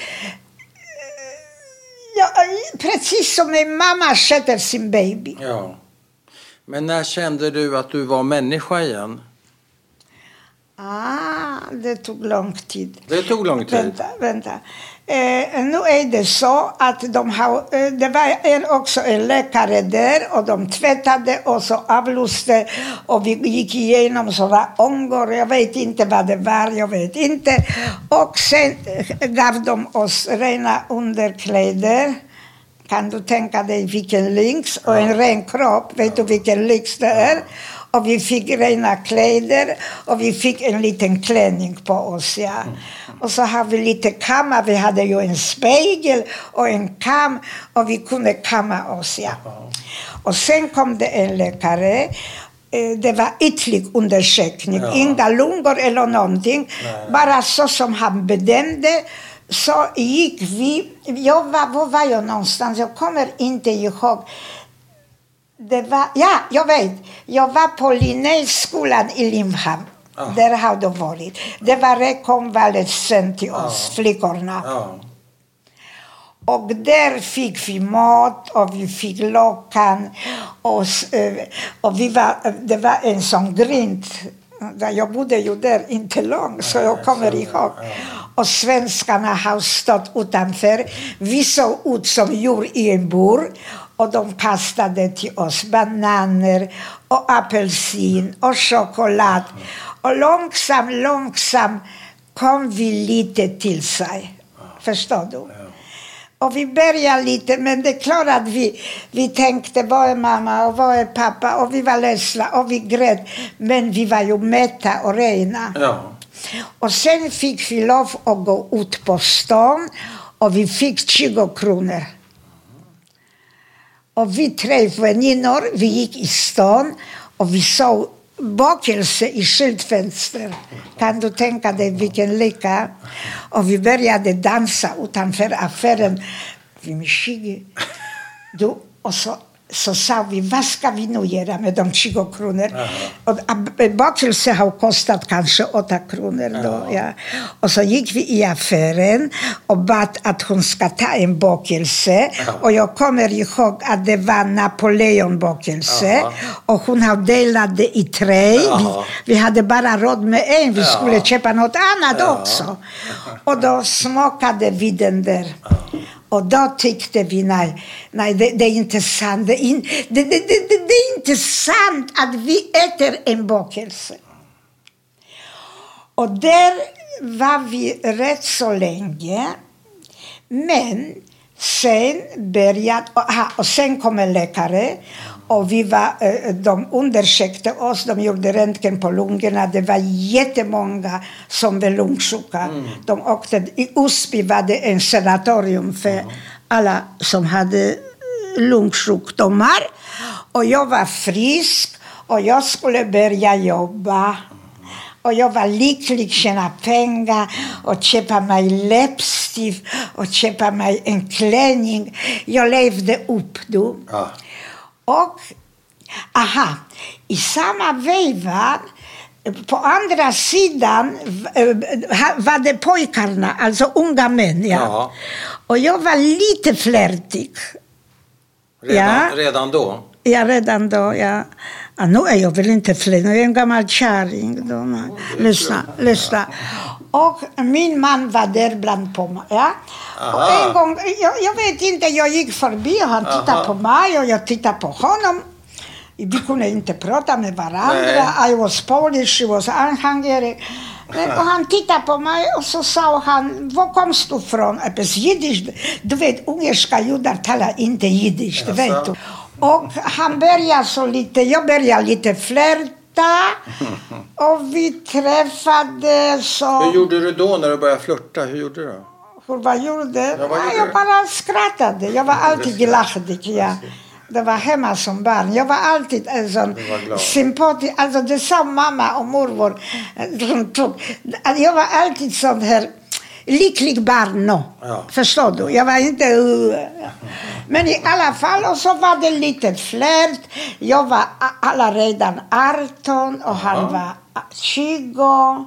Speaker 1: Ja, precis som en mamma sköter sin baby.
Speaker 2: Ja. Men när kände du att du var människa igen?
Speaker 1: Ah, det tog lång tid.
Speaker 2: Det tog lång tid.
Speaker 1: Vänta, vänta. Eh, nu är det så att de har, eh, det var en, också en läkare där och de tvättade och så avluste och vi gick igenom sådana ångor. Jag vet inte vad det var, jag vet inte. Och sen eh, gav de oss rena underkläder. Kan du tänka dig vilken lyx? Och en ren kropp. Vet du vilken lyx det är? Och vi fick rena kläder och vi fick en liten klänning på oss. Ja. Och så har vi lite kammar. Vi hade ju en spegel och en kam och vi kunde kamma oss. Ja. Och sen kom det en läkare. Eh, Det var ytlig undersökning,
Speaker 2: Ja.
Speaker 1: inga lungor eller någonting.
Speaker 2: Nej.
Speaker 1: Bara så som han bedömde så gick vi... Jag var, var var jag någonstans? Jag kommer inte ihåg. Det var, ja, jag vet. Jag var på Linnéskolan i Limhamn.
Speaker 2: Ah.
Speaker 1: Där har du varit. Det var rekonvalescent till oss,
Speaker 2: Ah.
Speaker 1: flickorna.
Speaker 2: Ja.
Speaker 1: Och där fick vi mat och vi fick lakan. Och, eh, och vi var, det var en sån grind. Jag bodde ju där inte långt, så jag kommer ihåg. Och svenskarna har stått utanför. Vi såg ut som djur i en bur. Och de kastade till oss bananer och apelsin och choklad. Och långsamt, långsamt kom vi lite till sig. Förstår du? Och vi började lite, men det är klart att vi, vi tänkte vad är mamma och vad är pappa och vi var ledsna och vi grät. Men vi var ju mätta och rena.
Speaker 2: Ja.
Speaker 1: Och sen fick vi lov att gå ut på stan och vi fick 20 kronor. Och vi tre väninnor, vi gick i stan och vi såg bakelse i skyltfönster. Kan du tänka dig vilken lycka? Och vi började dansa utanför affären. Vi med 20. Du, och så så sa vi, vad ska vi nu göra med de 20 kronor? Och en bakelse har kostat kanske 8 kronor då. Ja. Och så gick vi i affären och bad att hon ska ta en bakelse. Och jag kommer ihåg att det var Napoleonbakelse. Och hon har delat det i tre. Vi, vi hade bara råd med en, vi skulle köpa något annat också. Och då smakade vi den där. Och då tyckte vi, nej, nej det, det är inte sant. Det, är in, det, det, det, det är inte sant att vi äter en bakelse. Och där var vi rätt så länge. Men sen började... Aha, och sen kom en läkare. Och vi var, eh, de undersökte oss, de gjorde röntgen på lungorna. Det var jättemånga som var lungsjuka. Mm. De åkte, I Osby var det en sanatorium för mm. alla som hade lungsjukdomar. Och jag var frisk och jag skulle börja jobba. Och jag var lycklig, tjäna pengar och köpa mig läppstift och köpa mig en klänning. Jag levde upp, du. Ja. Och, aha, i samma veva på andra sidan eh, var det pojkarna, alltså unga män. Ja. ja. Och jag var lite flörtig.
Speaker 2: Redan, ja. redan då?
Speaker 1: Ja, redan då. Ja. Ja, nu är jag väl inte flörtig, nu är jag en gammal kärring. Lyssna, lyssna. Och min man var där bland mig. Ja? Och en gång, jag, jag, vet inte, jag gick förbi och han tittade Aha. på mig och jag tittade på honom. Vi kunde inte prata med varandra. Nej. I was Polish, he was Hungary. Och han tittade på mig och så sa han, var kommer du ifrån? Jiddisch. Du vet, ungerska judar talar inte jiddisch, det vet du. Och han började så lite, jag började lite flört och vi träffades. Och...
Speaker 2: Hur gjorde du då när du började flirta? Hur gjorde du?
Speaker 1: Hur, vad gjorde ja, vad gjorde Jag bara skrattade. Jag var alltid glad. Ja. Det var hemma som barn. Jag var alltid en sån sympatisk. Alltså det sa mamma och mormor. Jag var alltid sån här lycklig barn. No. Ja. Förstår du? Jag var inte... Uh, men i alla fall, och så var det lite flört. Jag var alla redan 18 och han ja. var 20.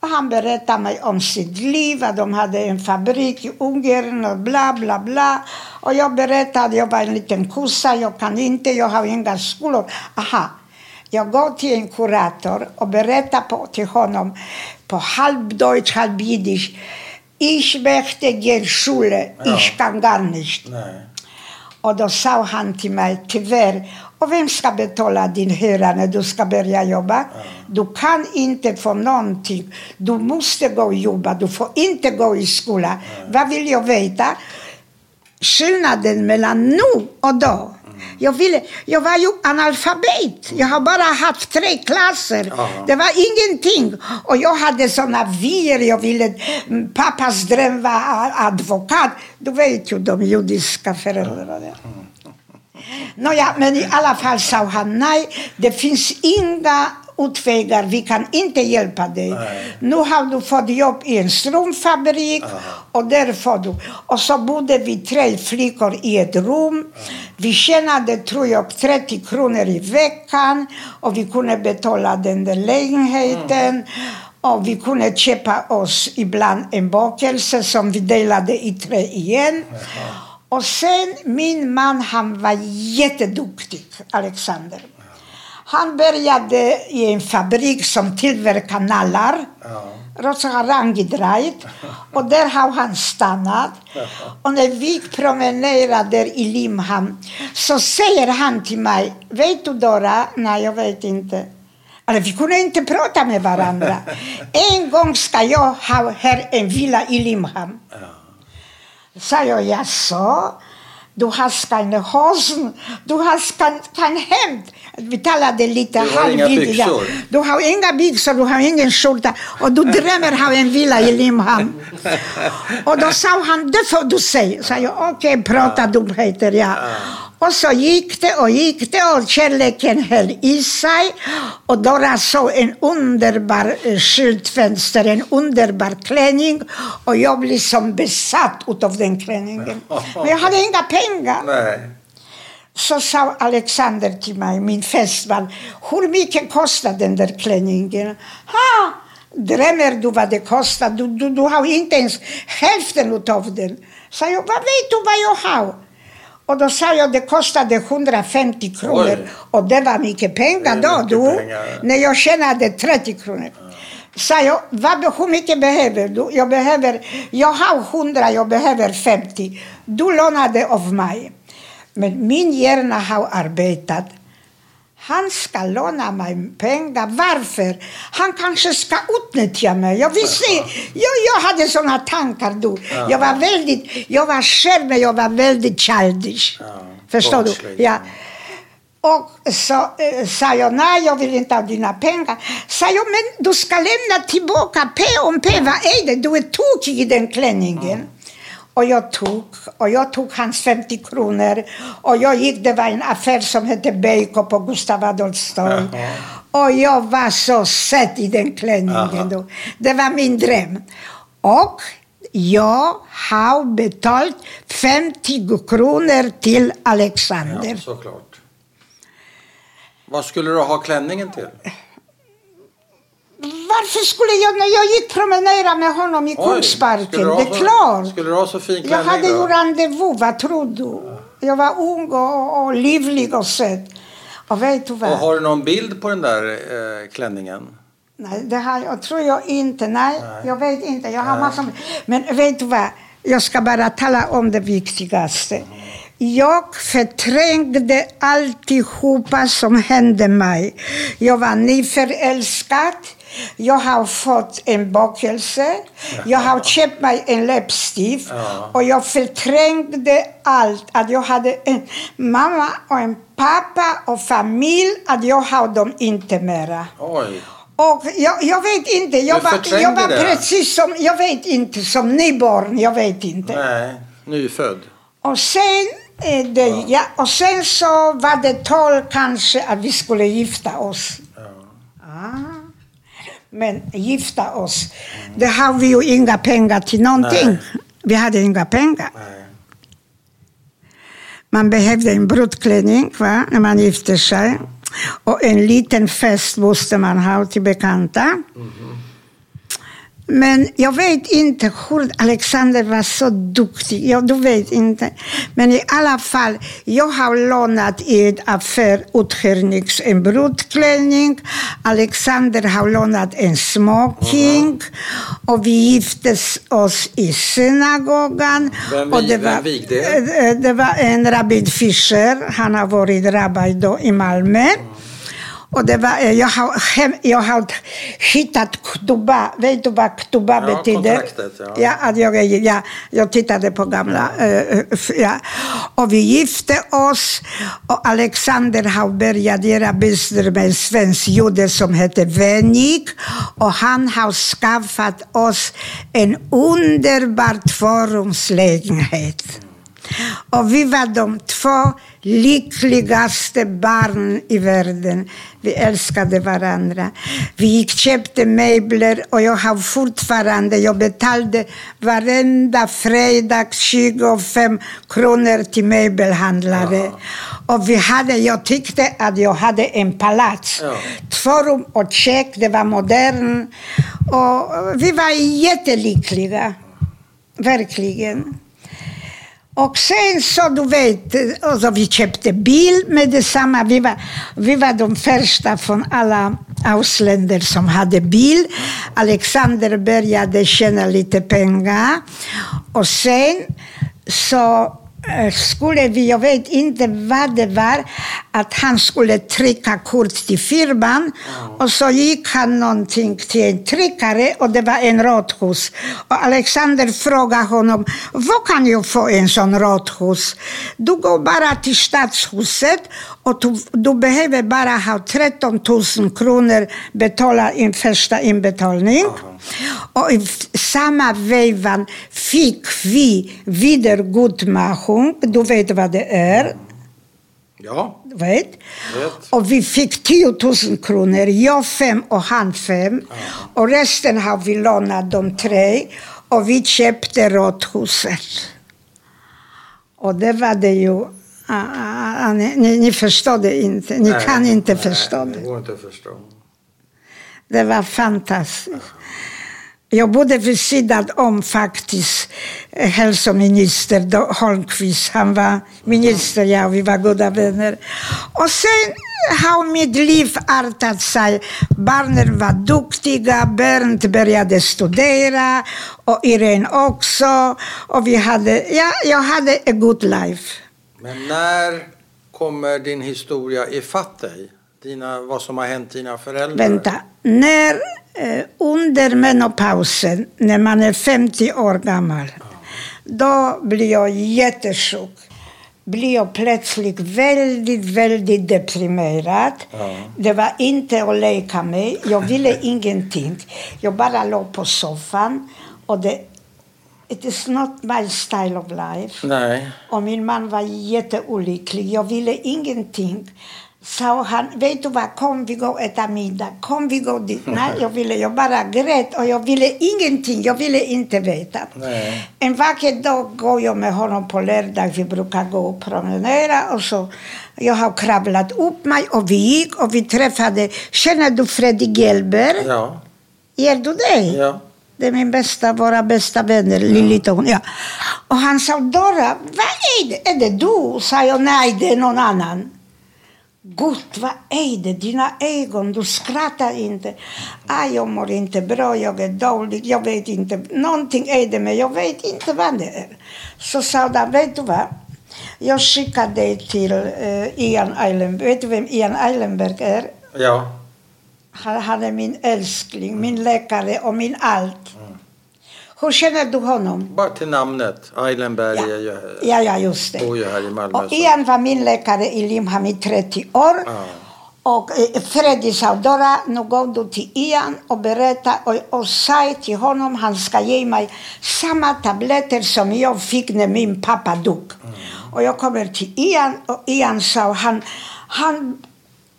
Speaker 1: Och han berättade mig om sitt liv, att de hade en fabrik i Ungern och bla bla bla. Och jag berättade att jag var en liten kossa, jag kan inte, jag har inga skolor. Aha. Jag går till en kurator och berättar på, till honom på halvdeutsch, halvjiddisch ich möchte gehen Schule, ja. ich kann gar nicht. Nej. Och då sa han till mig, tyvärr, och vem ska betala din hyra när du ska börja jobba? Du kan inte få någonting. Du måste gå och jobba, du får inte gå i skola. Vad vill jag veta? Skillnaden mellan nu och då jag, ville, jag var ju analfabet. Jag har bara haft tre klasser. Aha. Det var ingenting. Och jag hade såna vyer. Jag ville, mm, pappas dröm var advokat. Du vet ju de judiska föräldrarna. Nåja, men i alla fall sa han nej, det finns inga utvägar, vi kan inte hjälpa dig. Nej. Nu har du fått jobb i en strumpfabrik och där får du. Och så bodde vi tre flickor i ett rum. Vi tjänade, tror jag, 30 kronor i veckan och vi kunde betala den där lägenheten. Mm. Och vi kunde köpa oss ibland en bakelse som vi delade i tre igen. Och sen, min man, han var jätteduktig, Alexander. Han började i en fabrik som tillverkar nallar. Ja. *laughs* Och där har han stannat. Och när vi promenerade i Limhamn så säger han till mig, vet du Dora? Nej, jag vet inte. Alltså, vi kunde inte prata med varandra. *laughs* En gång ska jag ha här en villa i Limhamn. Ja. Sa jag, jaså? Du har keine Hosen, du har kein, kein Hemd. Vi talade lite halvvidigt. Ja. Du har inga byxor, du har ingen skjorta och du drömmer om en villa i Limhamn. och då sa han, det får du säga. Så jag, okej, okay, prata dumheter, ja. Och så gick det och gick det och kärleken höll i sig. Och Dora såg en underbar eh, skyltfönster, en underbar klänning. Och jag blev som besatt av den klänningen. Men jag hade inga pengar. Nej. Så sa Alexander till mig, min fästman, hur mycket kostar den där klänningen? Ha, drömmer du vad det kostar? Du, du, du har inte ens hälften av den. Sa jag, vad vet du vad jag har? Och då sa jag, det kostade 150 kronor.
Speaker 2: Oj.
Speaker 1: Och det var mycket pengar då,
Speaker 2: mycket
Speaker 1: du.
Speaker 2: pengar.
Speaker 1: När jag tjänade 30 kronor. Sa jag, vad, hur mycket behöver du? Jag behöver, jag har 100, jag behöver 50. Du lånade av mig. Men min hjärna har arbetat. Han ska låna mig pengar. Varför? Han kanske ska utnyttja mig. Jag visste, jag, jag hade såna tankar då. Jag var väldigt, jag var själv, men jag var väldigt childish.
Speaker 2: Ja,
Speaker 1: Förstår du? Ja. Och så eh, sa jag, nej jag vill inte ha dina pengar. Sa jag, men du ska lämna tillbaka P om P, vad är det? Du är tokig i den klänningen. Och jag tog, och jag tog hans 50 kronor. Och jag gick, det var en affär som hette Beico på Gustav Adolfs torg. Och jag var så söt i den klänningen då. Det var min dröm. Och jag har betalt 50 kronor till Alexander.
Speaker 2: Ja, såklart. Vad skulle du ha klänningen till?
Speaker 1: Varför skulle jag, när jag gick promenera med honom i Kungsparken, det är klart.
Speaker 2: Skulle du ha så fin
Speaker 1: Jag hade ju rendezvous, vad tror du? Jag var ung och, och livlig och söt. Och vet du
Speaker 2: Och
Speaker 1: vad?
Speaker 2: har du någon bild på den där eh, klänningen?
Speaker 1: Nej, det har jag, tror jag inte. Nej,
Speaker 2: Nej.
Speaker 1: jag vet inte. Jag har
Speaker 2: Nej.
Speaker 1: massor. Men vet du vad? Jag ska bara tala om det viktigaste. Jag förträngde alltihopa som hände mig. Jag var nyförälskad. Jag har fått en bakelse. Jag har köpt mig en läppstift.
Speaker 2: Ja.
Speaker 1: Och jag förträngde allt. Att jag hade en mamma och en pappa och familj. Att jag har dem inte mera.
Speaker 2: Oj.
Speaker 1: Och jag, jag vet inte, jag
Speaker 2: Du
Speaker 1: var, jag var precis som, jag vet inte, som nybarn, jag vet inte.
Speaker 2: Nej, nyfödd.
Speaker 1: Och sen, eh, det, ja. och sen så var det tal kanske att vi skulle gifta oss.
Speaker 2: Ja.
Speaker 1: Ah. Men gifta oss, det har vi ju inga pengar till någonting.
Speaker 2: Nej.
Speaker 1: Vi hade inga pengar.
Speaker 2: Nej.
Speaker 1: Man behövde en brudklänning va, när man gifte sig. Och en liten fest måste man ha till bekanta. Men jag vet inte hur Alexander var så duktig. Ja, du vet inte. Men i alla fall, jag har lånat i en affär uthyrnings en brudklänning. Alexander har lånat en smoking. Och vi gifte oss i synagogan.
Speaker 2: Vem
Speaker 1: och
Speaker 2: vi- vem vigde er?
Speaker 1: Eh, eh, Det var en rabbin Fischer. Han har varit rabbi då i Malmö. Och det var, eh, jag, har, hem, jag har hittat ktuba. Vet du vad ktuba
Speaker 2: Ja,
Speaker 1: betyder?
Speaker 2: ja.
Speaker 1: Ja, att jag, ja, jag tittade på gamla... eh, ja. Och vi gifte oss. Och Alexander har börjat göra business med en svensk jude som heter Venik. Och han har skaffat oss en underbar tvårumslägenhet. Och vi var de två lyckligaste barn i världen. Vi älskade varandra. Vi gick köpte möbler och jag har fortfarande, jag betalade varenda fredag 25 kronor till möbelhandlare. Och vi hade, jag tyckte att jag hade en palats.
Speaker 2: Ja.
Speaker 1: Två rum och kök, det var modern. Och vi var jättelyckliga. Verkligen. Och sen så, du vet, alltså, vi köpte bil med detsamma. Vi var, vi var de första från alla ausländer som hade bil. Alexander började tjäna lite pengar. Och sen så skulle vi, jag vet inte vad det var, att han skulle trycka kort till firman. Och så gick han någonting till en tryckare och det var en rådhus. Och Alexander frågade honom, var kan jag få en sån rådhus? Du går bara till stadshuset och du, du behöver bara ha 13 000 kronor betala in första inbetalning. Och i samma vevan fick vi vidaregodmachung, du vet vad det är?
Speaker 2: Ja,
Speaker 1: vet?
Speaker 2: vet.
Speaker 1: Och vi fick 10 000 kronor, jag fem och han fem. Och resten har vi lånat de tre. Och vi köpte rådhuset. Och det var det ju... ah, ah, ah, ni, ni, ni förstår det inte. Ni
Speaker 2: Nej,
Speaker 1: kan inte
Speaker 2: nej,
Speaker 1: förstå
Speaker 2: Det
Speaker 1: det.
Speaker 2: går inte att förstå.
Speaker 1: Det var fantastiskt. Jag bodde vid sidan om faktiskt eh, hälsominister Do- Holmqvist. Han var minister, ja, vi var goda vänner. Och sen har mitt liv artat sig. Barnen var duktiga, Bernt började studera och Irene också. Och vi hade, ja, jag hade a good life.
Speaker 2: Men när kommer din historia ifatt dig? Dina, vad som har hänt dina föräldrar?
Speaker 1: Vänta. När, under menopausen, när man är 50 år gammal, då blir jag jättesjuk. Blir jag plötsligt väldigt, väldigt deprimerad.
Speaker 2: Ja.
Speaker 1: Det var inte att leka med. Jag ville *laughs* ingenting. Jag bara låg på soffan. Och det, it is not my style of life.
Speaker 2: Nej.
Speaker 1: Och min man var jätteolycklig. Jag ville ingenting. Sa han, vet du vad, kom vi går och äta middag. Kom vi går dit. Nej, jag ville, jag bara grät och jag ville ingenting. Jag ville inte veta.
Speaker 2: Nej.
Speaker 1: En vacker dag går jag med honom på lördag. Vi brukar gå och promenera. Och så, jag har kravlat upp mig och vi gick och vi träffade, känner du Fredrik Gelber?
Speaker 2: Ja.
Speaker 1: Ger du dig?
Speaker 2: Ja.
Speaker 1: Det är min bästa, våra bästa vänner, Lilliton. Ja. Och han sa, Dora, vad är det? Är det du? Sa jag, nej, det är någon annan. Gud, vad är det? Dina ögon, du skrattar inte. Ah, jag mår inte bra, jag är dålig, jag vet inte. Någonting är det, men jag vet inte vad det är. Så sa de, vet du vad? Jag skickar dig till uh, Ian Eilenberg. Vet du vem Ian Eilenberg är?
Speaker 2: Ja.
Speaker 1: Han, han är min älskling, min läkare och min allt. Hur känner du honom?
Speaker 2: Bara till namnet. Eilenberg
Speaker 1: Ja.
Speaker 2: är ju,
Speaker 1: Ja, ja, just det.
Speaker 2: bor ju här i Malmö.
Speaker 1: Och Ian var min läkare i Limhamn i 30 år.
Speaker 2: Ja.
Speaker 1: Och eh, Freddy sa, Dora, nu går du till Ian och berättar och, och säg till honom han ska ge mig samma tabletter som jag fick när min pappa dog.
Speaker 2: Mm.
Speaker 1: Och jag kommer till Ian och Ian sa, han, han,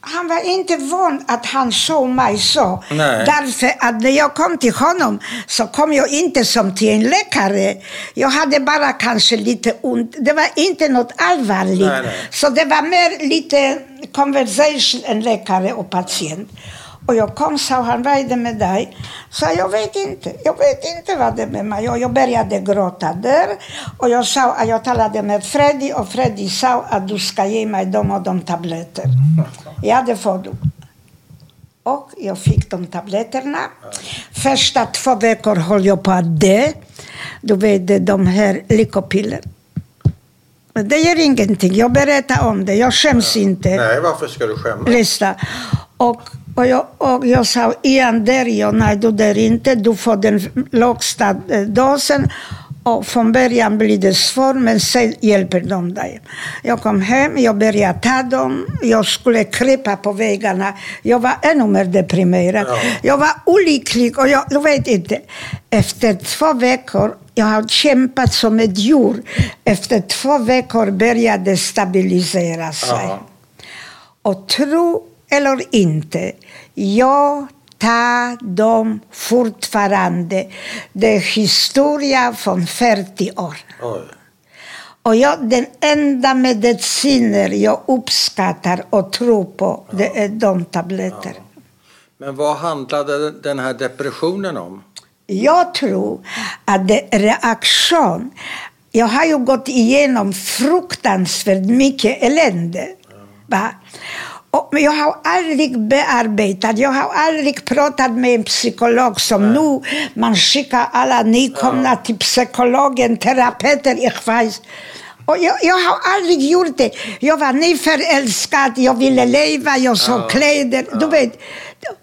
Speaker 1: han var inte van att han såg mig så.
Speaker 2: Nej.
Speaker 1: Därför att när jag kom till honom så kom jag inte som till en läkare. Jag hade bara kanske lite ont. Det var inte något allvarligt.
Speaker 2: Nej, nej.
Speaker 1: Så det var mer lite conversation än läkare och patient. Och jag kom sa han, vad är det med dig? Så jag vet inte, jag vet inte vad det är med mig. Och jag började gråta där. Och jag sa att jag talade med Freddy och Freddy sa att du ska ge mig de och de tabletter. *laughs* Ja, det får du. Och jag fick de tabletterna. Första två veckor höll jag på att dö. Du vet, de här lyckopiller. Men det gör ingenting. Jag berättar om det. Jag skäms inte.
Speaker 2: Nej, varför ska du skämmas?
Speaker 1: Lyssna. Och, och, jag, och jag sa, Ian dör jag? Nej, du dör inte. Du får den lägsta eh, dosen. Och från början blir det svårt, men sen hjälper de dig. Jag kom hem, jag började ta dem. Jag skulle krypa på vägarna. Jag var ännu mer deprimerad.
Speaker 2: Ja.
Speaker 1: Jag var olycklig och jag, du vet inte. Efter två veckor, jag har kämpat som ett djur. Efter två veckor började det stabilisera sig.
Speaker 2: Ja.
Speaker 1: Och tro eller inte, jag tar dem fortfarande. Det är historia från 40 år.
Speaker 2: Oj.
Speaker 1: Och jag, den enda mediciner jag uppskattar och tror på, det är de tabletter.
Speaker 2: Men vad handlade den här depressionen om?
Speaker 1: Jag tror att det är reaktion. Jag har ju gått igenom fruktansvärt mycket elände. Va? Men jag har aldrig bearbetat, jag har aldrig pratat med en psykolog som nu man skickar alla nykomna till psykologen, terapeuter, ich weiß. Och jag, jag har aldrig gjort det. Jag var nyförälskad, jag ville leva, jag såg
Speaker 2: Ja.
Speaker 1: kläder. Du vet.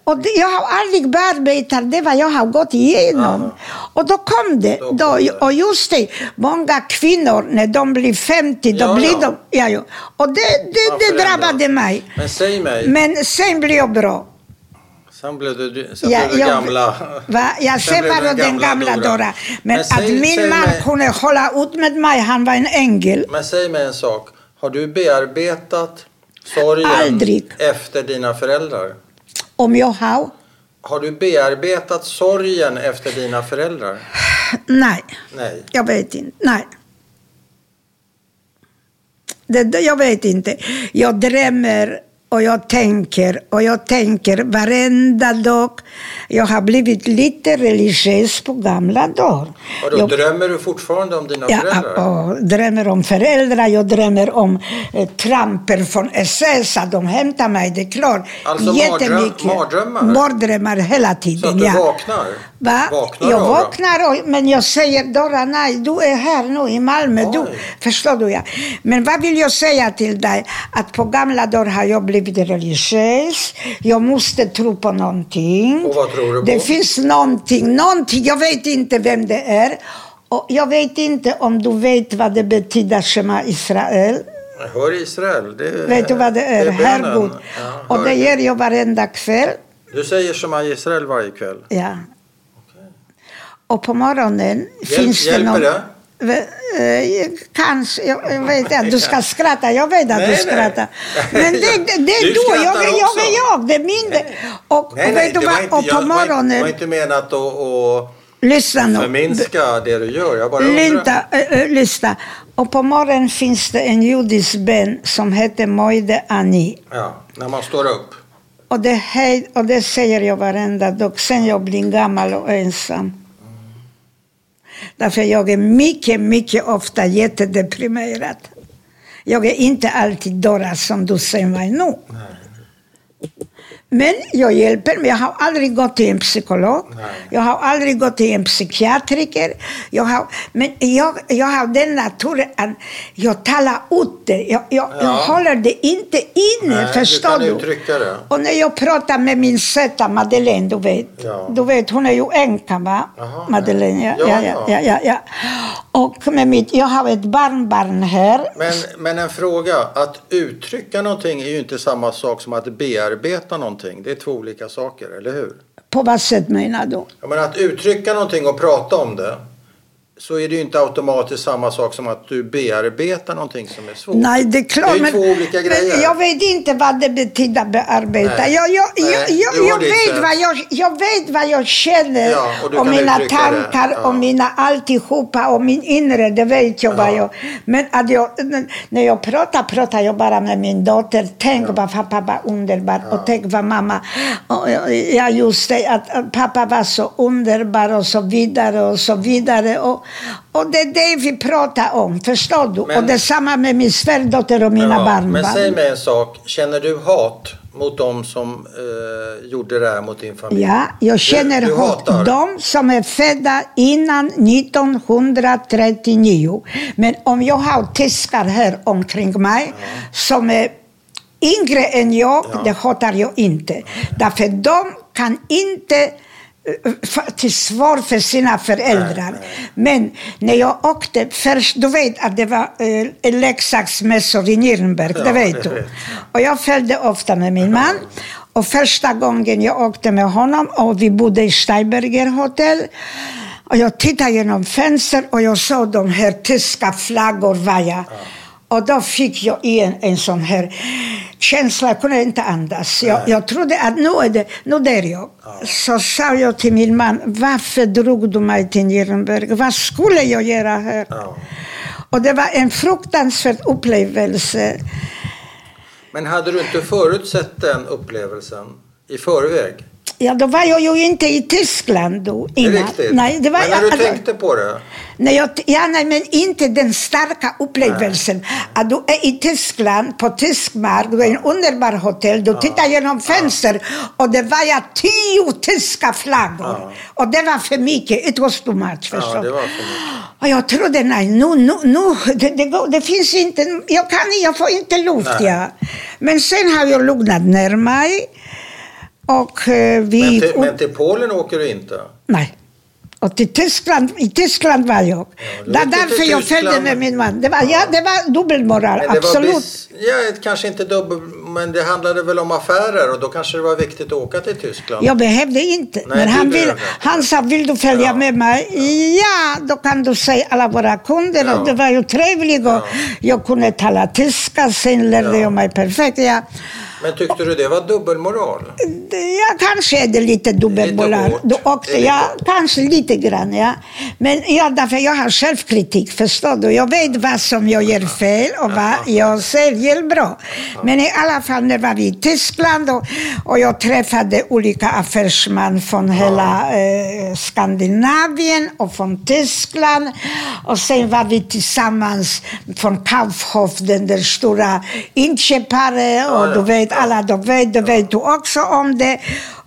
Speaker 1: Och det, jag har aldrig bearbetat det vad jag har gått igenom. Och då kom det.
Speaker 2: Då
Speaker 1: Då,
Speaker 2: kom det.
Speaker 1: och just det, många kvinnor när de blir 50, då
Speaker 2: Ja,
Speaker 1: blir
Speaker 2: ja.
Speaker 1: de... Ja, ja. Och det, det, det drabbade mig.
Speaker 2: Men säg mig,
Speaker 1: Men sen blev jag bra.
Speaker 2: sen blev du, sen
Speaker 1: Ja,
Speaker 2: blev du
Speaker 1: jag-
Speaker 2: gamla.
Speaker 1: Va? *laughs* Jag
Speaker 2: Sen
Speaker 1: bara
Speaker 2: du
Speaker 1: den gamla Dora. Men,
Speaker 2: Men säg-
Speaker 1: att min man
Speaker 2: mig-
Speaker 1: kunde hålla ut med mig, han var en ängel.
Speaker 2: Men säg mig en sak. Har du bearbetat sorgen
Speaker 1: Aldrig.
Speaker 2: efter dina föräldrar?
Speaker 1: Om jag har?
Speaker 2: Har du bearbetat sorgen efter dina föräldrar?
Speaker 1: Nej,
Speaker 2: Nej.
Speaker 1: jag vet inte. Nej. Det, jag vet inte. Jag drömmer och jag tänker och jag tänker varenda dag. Jag har blivit lite religiös på gamla dagar.
Speaker 2: Och då jag, drömmer du fortfarande om dina
Speaker 1: ja,
Speaker 2: föräldrar?
Speaker 1: Ja, drömmer om föräldrar. Jag drömmer om eh, tramper från SS, att de hämtar mig. Det är klart.
Speaker 2: Alltså Jättemycket. mardrömmar?
Speaker 1: Mardrömmar hela tiden,
Speaker 2: Så att du ja. vaknar?
Speaker 1: Va?
Speaker 2: Vaknar
Speaker 1: jag vaknar, och, men jag säger Dora, nej, du är här nu i Malmö. Du, förstår du? Ja. Men vad vill jag säga till dig? Att på gamla dagar har jag blivit religiös. Jag måste tro på någonting.
Speaker 2: Och vad tror du på?
Speaker 1: Det finns någonting, någonting, jag vet inte vem det är. Och jag vet inte om du vet vad det betyder, Shema Israel.
Speaker 2: Hör Israel. Det
Speaker 1: vet du vad det är? är Herregud. Ja, och det ger jag varenda kväll.
Speaker 2: Du säger Shema Israel varje kväll?
Speaker 1: Ja. Och på morgonen
Speaker 2: Hjälp,
Speaker 1: finns
Speaker 2: det
Speaker 1: någon...
Speaker 2: det?
Speaker 1: Eh, kanske, jag vet att du ska skratta, jag vet att nej, du skrattar. *laughs* Men det, det, är du, du jag, jag, jag är jag, det är min... Och,
Speaker 2: nej,
Speaker 1: och vet du vad, och på morgonen... Det
Speaker 2: var inte menat att,
Speaker 1: lyssna
Speaker 2: förminska det du gör, jag bara
Speaker 1: Linta, äh, lyssna. Och på morgonen finns det en judisk bön som heter Moide Ani.
Speaker 2: Ja, när man står upp.
Speaker 1: Och det, och det säger jag varenda dag, sen jag blir gammal och ensam. Därför jag är mycket, mycket ofta jättedeprimerad. Jag är inte alltid Dora som du ser mig nu. Nej. Men jag hjälper, men jag har aldrig gått till en psykolog. Nej. Jag har aldrig gått till en psykiatriker. Jag har, men jag, jag har den naturen att jag talar ut det. Jag, jag, ja. jag håller det inte inne, Nej, förstår du?
Speaker 2: du?
Speaker 1: Och när jag pratar med min söta Madeleine, du vet. Ja. Du vet, hon är ju änka va? Aha, Madeleine, ja. Ja, ja, ja, ja, ja. Och med mitt, jag har ett barnbarn här.
Speaker 2: Men, men en fråga, att uttrycka någonting är ju inte samma sak som att bearbeta någonting någonting. Det är två olika saker, eller hur?
Speaker 1: På vad sätt menar du?
Speaker 2: Ja, men att uttrycka någonting och prata om det så är det ju inte automatiskt samma sak som att du bearbetar någonting som är svårt.
Speaker 1: Nej, det är klart.
Speaker 2: Det är men, två olika grejer.
Speaker 1: jag vet inte vad det betyder bearbeta. Nej. Jag, jag, Nej, jag, jag, jag vet vad jag, jag vet vad jag känner ja, och, och mina tankar ja. och mina alltihopa och min inre, det vet jag ja. vad jag... Men att jag, när jag pratar, pratar jag bara med min dotter. Tänk ja. vad pappa var underbar och tänk vad mamma... Och, ja, just det, att pappa var så underbar och så vidare och så vidare. Och, och det är det vi pratar om, förstår du? Men, och detsamma med min svärdotter och mina ja, barnbarn.
Speaker 2: Men säg mig en sak, känner du hat mot dem som eh, gjorde det här mot din familj?
Speaker 1: Ja, jag känner du, du hat. Hatar. De som är födda innan 1939. Men om jag har tyskar här omkring mig ja. som är yngre än jag, ja. det hatar jag inte. Därför de kan inte till svar för sina föräldrar. Men när jag åkte först, du vet att det var eh, leksaksmässor i Nürnberg, ja, det vet du. Och jag följde ofta med min man. Och första gången jag åkte med honom och vi bodde i Steiberger hotell. Och jag tittade genom fönstret och jag såg de här tyska flaggor vaja. Ja. Och då fick jag en, en sån här känsla, jag kunde inte andas. Jag, jag trodde att nu är det, nu är jag. Ja. Så sa jag till min man, varför drog du mig till Nürnberg? Vad skulle jag göra här? Ja. Och det var en fruktansvärd upplevelse.
Speaker 2: Men hade du inte förutsett den upplevelsen i förväg?
Speaker 1: Ja, då var jag ju inte i Tyskland då.
Speaker 2: Innan. Riktigt. Nej, det var, men när du alltså, tänkte på det?
Speaker 1: Nej, jag, ja, nej, men inte den starka upplevelsen. Nej. Att du är i Tyskland, på tysk mark, du är i en underbar hotell, du ja. tittar genom fönster och det var ja tio tyska flaggor. Ja. Och det var för mycket, it was too much.
Speaker 2: Ja, det var för mycket.
Speaker 1: Och jag trodde, nej, nu, nu, nu det, det, det finns inte, jag kan jag får inte luft. Ja. Men sen har jag lugnat ner mig. Och eh, vi...
Speaker 2: Men till, men till Polen åker du inte?
Speaker 1: Nej. Och till Tyskland, i Tyskland var jag. Ja, det därför jag följde med min man. Det var, ja. ja det var dubbelmoral, absolut. Bis,
Speaker 2: ja, kanske inte dubbel, men det handlade väl om affärer och då kanske det var viktigt att åka till Tyskland?
Speaker 1: Jag behövde inte. Nej, men han, vill, han sa, vill du följa ja. med mig? Ja. då kan du se alla våra kunder. Och det var ju trevligt och jag kunde tala tyska, sen lärde jag mig perfekt. Ja.
Speaker 2: Men tyckte du det var dubbelmoral?
Speaker 1: Ja, kanske är det lite dubbelmoral.
Speaker 2: Det är lite hårt.
Speaker 1: kanske lite grann, ja. Men ja, därför jag har självkritik, förstår du. Jag vet vad som jag gör fel och vad jag säger bra. Men i alla fall, när var vi i Tyskland och, och jag träffade olika affärsmän från hela eh, Skandinavien och från Tyskland. Och sen var vi tillsammans från Kaufhof, den där stora inköpare. Och
Speaker 2: ja.
Speaker 1: du vet, alla de vet, de vet du också om det.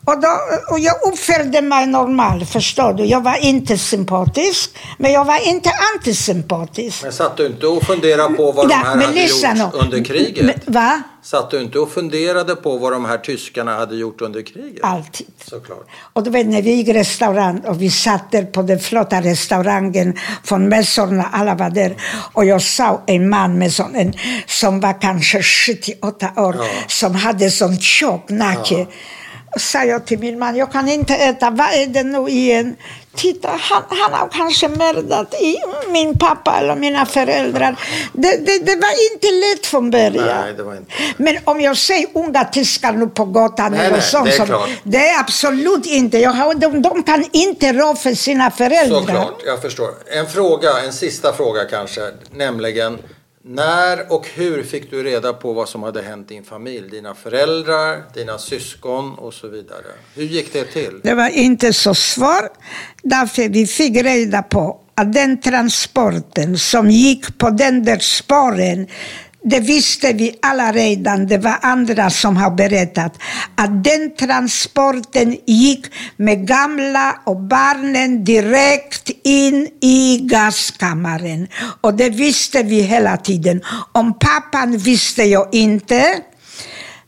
Speaker 1: Och, då, och jag uppförde mig normalt, förstår du. Jag var inte sympatisk, men jag var inte antisympatisk.
Speaker 2: Men satt du inte och funderade på vad de
Speaker 1: Ja,
Speaker 2: här
Speaker 1: men
Speaker 2: hade gjort under kriget?
Speaker 1: Men, va?
Speaker 2: Satt du inte och funderade på vad de här tyskarna hade gjort under kriget?
Speaker 1: Alltid.
Speaker 2: Såklart.
Speaker 1: Och du vet när vi gick restaurang och vi satt där på den flotta restaurangen från mässorna, alla var där. Och jag såg en man med sån, en, som var kanske 78 år,
Speaker 2: Ja.
Speaker 1: som hade sån tjock nacke. Och sa jag till min man, jag kan inte äta, vad är det nu igen? Titta, han, han har kanske mördat i min pappa eller mina föräldrar. Det, det, det var inte lätt från början.
Speaker 2: Nej, det var inte.
Speaker 1: Men om jag ser unga tyskar nu på gatan
Speaker 2: Nej,
Speaker 1: eller sånt
Speaker 2: det är
Speaker 1: som, det är absolut inte. Jag har, de, de kan inte rå för sina föräldrar.
Speaker 2: Såklart, jag förstår. En fråga, en sista fråga kanske, nämligen när och hur fick du reda på vad som hade hänt din familj? Dina föräldrar, dina syskon och så vidare. Hur gick det till?
Speaker 1: Det var inte så svårt, därför vi fick reda på att den transporten som gick på den där spåren det visste vi alla redan, det var andra som har berättat, att den transporten gick med gamla och barnen direkt in i gaskammaren. Och det visste vi hela tiden. Om pappan visste jag inte,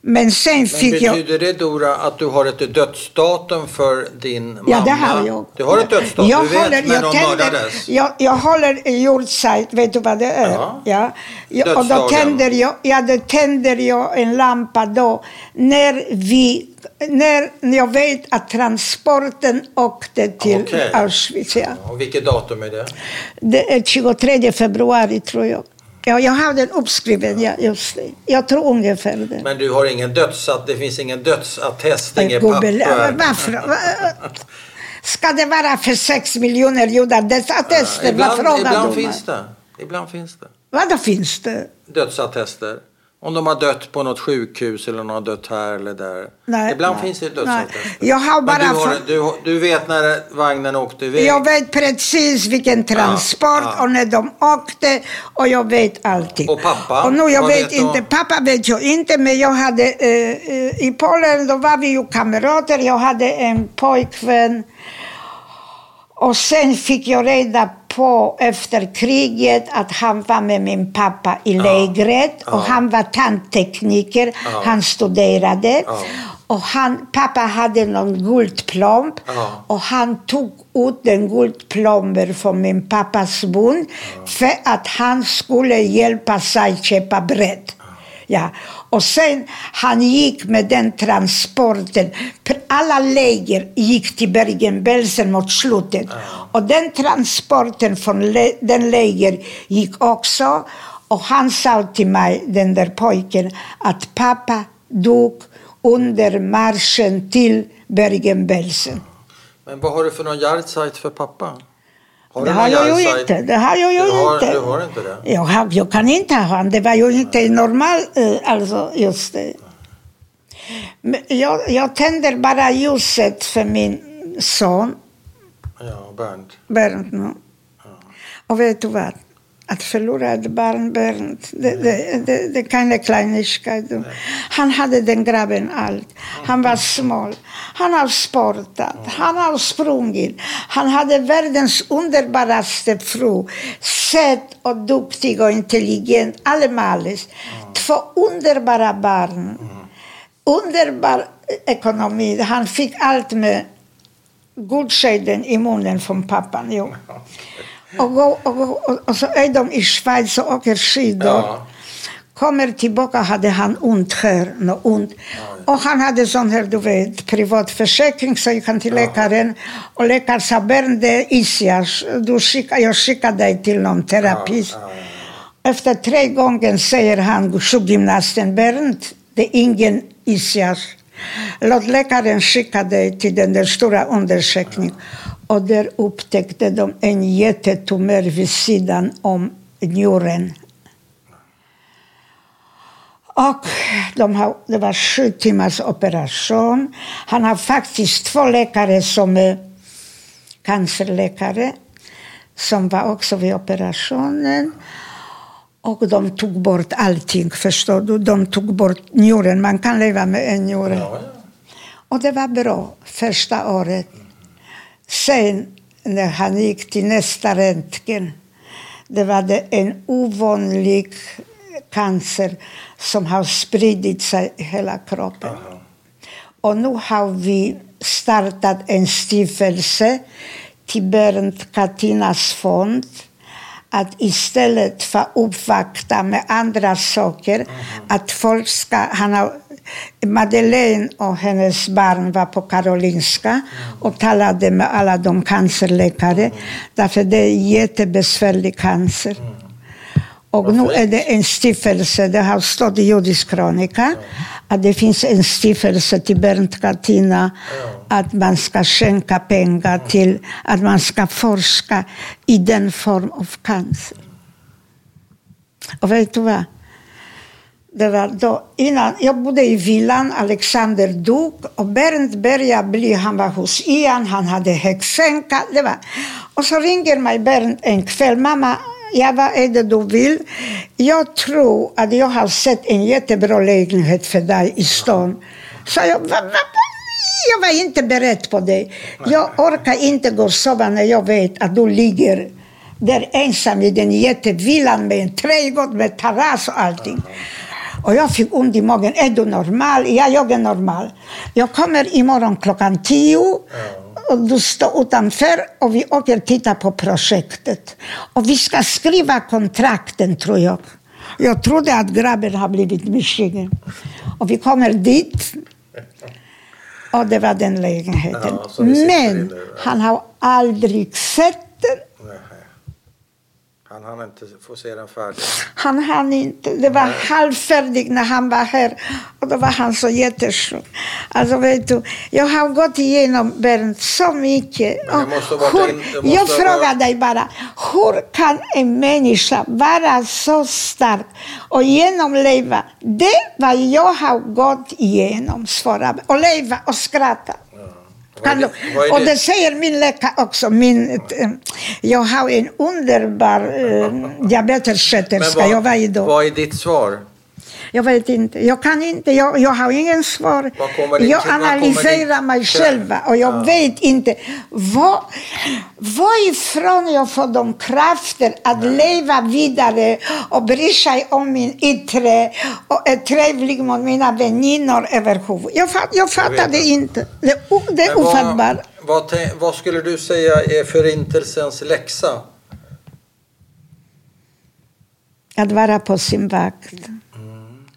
Speaker 1: men sen
Speaker 2: Men
Speaker 1: fick jag...
Speaker 2: betyder det Dora att du har ett dödsdatum för din mamma?
Speaker 1: Ja, det har jag.
Speaker 2: Du har ett dödsdatum?
Speaker 1: Jag
Speaker 2: du vet
Speaker 1: håller,
Speaker 2: när
Speaker 1: jag
Speaker 2: de
Speaker 1: tänder,
Speaker 2: mördades?
Speaker 1: jag, jag håller jordsajt, vet du vad det är?
Speaker 2: Ja.
Speaker 1: Ja. Och då tänder jag, ja, då tänder jag en lampa då när vi när jag vet att transporten åkte till
Speaker 2: Okej.
Speaker 1: Auschwitz. Ja.
Speaker 2: Och vilket datum är det?
Speaker 1: Det är 23 februari, tror jag. Ja, jag har den uppskriven, ja, just det. Jag tror ungefär det.
Speaker 2: Men du har ingen dödsatt, det finns ingen dödsattest, inget papper?
Speaker 1: varför? Va- Ska det vara för sex miljoner judar? Dessa attester, vad
Speaker 2: ibland
Speaker 1: frågar
Speaker 2: ibland
Speaker 1: du
Speaker 2: finns det. Ibland finns det.
Speaker 1: Vadå finns det?
Speaker 2: Dödsattester. Om de har dött på något sjukhus eller de har dött här eller där.
Speaker 1: Nej,
Speaker 2: Ibland
Speaker 1: nej,
Speaker 2: finns det dödsattester.
Speaker 1: Jag har bara
Speaker 2: Men du, har, du, du vet när vagnen åkte iväg?
Speaker 1: Jag vet precis vilken transport
Speaker 2: ja.
Speaker 1: och när de åkte och jag vet allting.
Speaker 2: Och pappa?
Speaker 1: Och nu jag vet
Speaker 2: vet
Speaker 1: inte,
Speaker 2: om-
Speaker 1: pappa vet jag inte men jag hade, eh, eh, i Polen då var vi ju kamrater, jag hade en pojkvän och sen fick jag reda på efter kriget att han var med min pappa i lägret och han var tandtekniker,
Speaker 2: Ja.
Speaker 1: han studerade.
Speaker 2: Ja.
Speaker 1: Och han, pappa hade någon guldplomb
Speaker 2: Ja.
Speaker 1: och han tog ut den guldplomber från min pappas mun för att han skulle hjälpa sig köpa bröd. Ja. Och sen han gick med den transporten. Alla läger gick till Bergen-Belsen mot slutet. Och den transporten från den läger gick också. Och han sa till mig, den där pojken, att pappa dog under marschen till Bergen-Belsen.
Speaker 2: Men vad har du för någon Yardsite för pappa? Har
Speaker 1: Det har jag ju inte. Det har jag ju
Speaker 2: har-
Speaker 1: inte.
Speaker 2: du har inte det?
Speaker 1: Jag, har, jag kan inte ha det. var ju inte normalt. eh, Alltså, just det. Men jag, jag tänder bara ljuset för min son,
Speaker 2: Ja, Bernt.
Speaker 1: Bernt. Nu. Och vet du vad? Att förlora ett barn, Bernt, det, det, det, det kan jag kleinigkeit. Han hade den grabben allt. Han var smal. Han har sportat. Han har sprungit. Han hade världens underbaraste fru. Söt och duktig och intelligent. Allemalles. Två underbara barn. Underbar ekonomi. Han fick allt med guldskeden i munnen från pappan. Jo. *laughs* Och, gå, och, gå, och, så är de i Schweiz och åker skidor.
Speaker 2: Ja.
Speaker 1: Kommer tillbaka hade han ont här, något ont. Och han hade sån här, du vet, privat försäkring så gick han till läkaren. Och läkaren sa, ischias. Du skicka, jag skickar dig till någon terapist.
Speaker 2: Ja, ja,
Speaker 1: Efter tre gånger säger han, sjukgymnasten, Bernt, det är ingen ischias. Låt läkaren skicka dig till den där stora undersökningen. Och där upptäckte de en jättetumör vid sidan om njuren. Och de har, det var sju timmars operation. Han har faktiskt två läkare som är cancerläkare som var också vid operationen. Och de tog bort allting, förstår du? De tog bort njuren. Man kan leva med en njure.
Speaker 2: Ja, ja.
Speaker 1: Och det var bra första året. Sen när han gick till nästa röntgen, det var det en ovanlig cancer som har spridit sig i hela kroppen.
Speaker 2: Aha.
Speaker 1: Och nu har vi startat en stiftelse till Bernt Katinas fond att istället för att uppvakta med andra saker, att folk ska... Han har, Madeleine och hennes barn var på Karolinska och talade med alla de cancerläkare, därför det är jättebesvärlig cancer. Och nu är det en stiftelse, det har stått i Judisk krönika, att det finns en stiftelse till Bernt Katina, att man ska skänka pengar till att man ska forska i den form av cancer. Och vet du vad? Det var då innan, jag bodde i villan, Alexander dog och Bernt började bli, han var hos Ian, han hade häxänka. Det var. Och så ringer mig Bernt en kväll, mamma, ja, vad är det du vill? Jag tror att jag har sett en jättebra lägenhet för dig i stan. Så jag, va, va, va? jag var inte beredd på det. Jag orkar inte gå och sova när jag vet att du ligger där ensam i den jättevillan med en trädgård med terrass och allting. Och jag fick ont i magen. Är du normal? Ja, jag är normal. Jag kommer imorgon klockan tio och du står utanför och vi åker titta på projektet. Och vi ska skriva kontrakten, tror jag. Jag trodde att grabben har blivit Michigan. Och vi kommer dit. Och det var den lägenheten.
Speaker 2: Ja,
Speaker 1: Men han har aldrig sett.
Speaker 2: Han hann inte få se den färdig.
Speaker 1: Han hann inte. Det var halvfärdigt när han var här. Och då var han så jättesjuk. Alltså vet du, jag har gått igenom Bernt så mycket. Hur,
Speaker 2: in-
Speaker 1: jag frågar
Speaker 2: varit-
Speaker 1: dig bara, hur kan en människa vara så stark och genomleva det vad jag har gått igenom? Svara. Och leva och skratta. Kan du? Och
Speaker 2: det-
Speaker 1: säger min läkare också. Min, eh, jag har en underbar eh, *laughs* diabetessköterska.
Speaker 2: Men
Speaker 1: Jag var
Speaker 2: vad,
Speaker 1: idag.
Speaker 2: vad är ditt svar?
Speaker 1: Jag vet inte. Jag kan inte. Jag, jag har ingen svar. Jag analyserar mig själv och jag
Speaker 2: Ja.
Speaker 1: vet inte var, varifrån jag får de krafter att leva vidare och bry sig om min yttre och är trevlig mot mina väninnor överhuvud. Jag, fatt, jag fattar
Speaker 2: vet
Speaker 1: det
Speaker 2: jag.
Speaker 1: inte. Det, det är ofattbart.
Speaker 2: Vad, vad skulle du säga är förintelsens läxa?
Speaker 1: Att vara på sin vakt.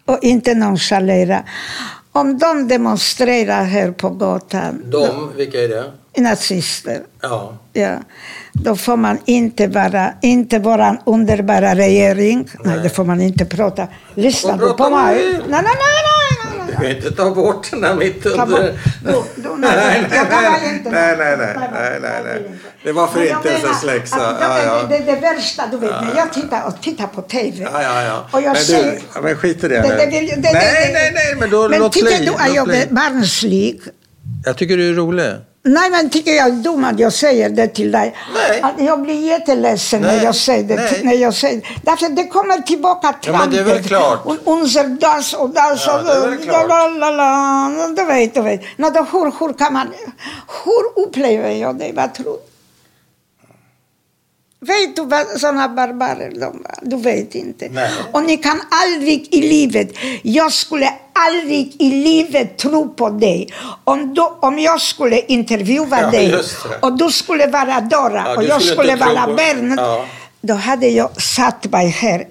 Speaker 1: Och inte nonchalera. Om de demonstrerar här på gatan,
Speaker 2: De, vilka är det?
Speaker 1: nazister,
Speaker 2: Ja.
Speaker 1: ja, då får man inte vara, inte vara underbara regering. Nej, det får man inte prata. Lyssna på mig? Nej, nej, nej, nej,
Speaker 2: kan inte ta bort den här mitt under...
Speaker 1: nej,
Speaker 2: nej, nej, nej, nej. Det var
Speaker 1: Men
Speaker 2: förintelsens läxa. Ja,
Speaker 1: det,
Speaker 2: ja.
Speaker 1: det, det, det värsta, du vet, när jag tittar, och tittar på TV.
Speaker 2: Ja, ja, ja.
Speaker 1: Och jag
Speaker 2: men du, ja, men skit i det,
Speaker 1: Det,
Speaker 2: nu.
Speaker 1: det, vill- det,
Speaker 2: nej,
Speaker 1: det,
Speaker 2: nej, nej, men då
Speaker 1: Men
Speaker 2: låt
Speaker 1: tycker
Speaker 2: bli.
Speaker 1: du att jag är barnslig?
Speaker 2: Jag tycker du är rolig.
Speaker 1: Nej, men tycker jag är dum att jag säger det till dig?
Speaker 2: Nej.
Speaker 1: Att jag blir jätteledsen när
Speaker 2: Nej,
Speaker 1: jag säger det.
Speaker 2: nej.
Speaker 1: När jag säger, därför det kommer tillbaka
Speaker 2: Ja, men det är väl klart.
Speaker 1: Och Unser das och das
Speaker 2: Ja,
Speaker 1: och
Speaker 2: det är väl klart.
Speaker 1: la, la, la, Du vet, du vet. Då, hur, hur kan man... Hur upplever jag det? Vad tror du? Vet du vad sådana barbarer de var? Du vet inte.
Speaker 2: Nej.
Speaker 1: Och ni kan aldrig i livet, jag skulle aldrig i livet tro på dig om, du, om jag skulle intervjua
Speaker 2: Ja,
Speaker 1: dig och du skulle vara Dora
Speaker 2: Ja,
Speaker 1: och jag
Speaker 2: skulle
Speaker 1: skulle vara Bernt.
Speaker 2: Ja.
Speaker 1: Då hade jag satt mig här.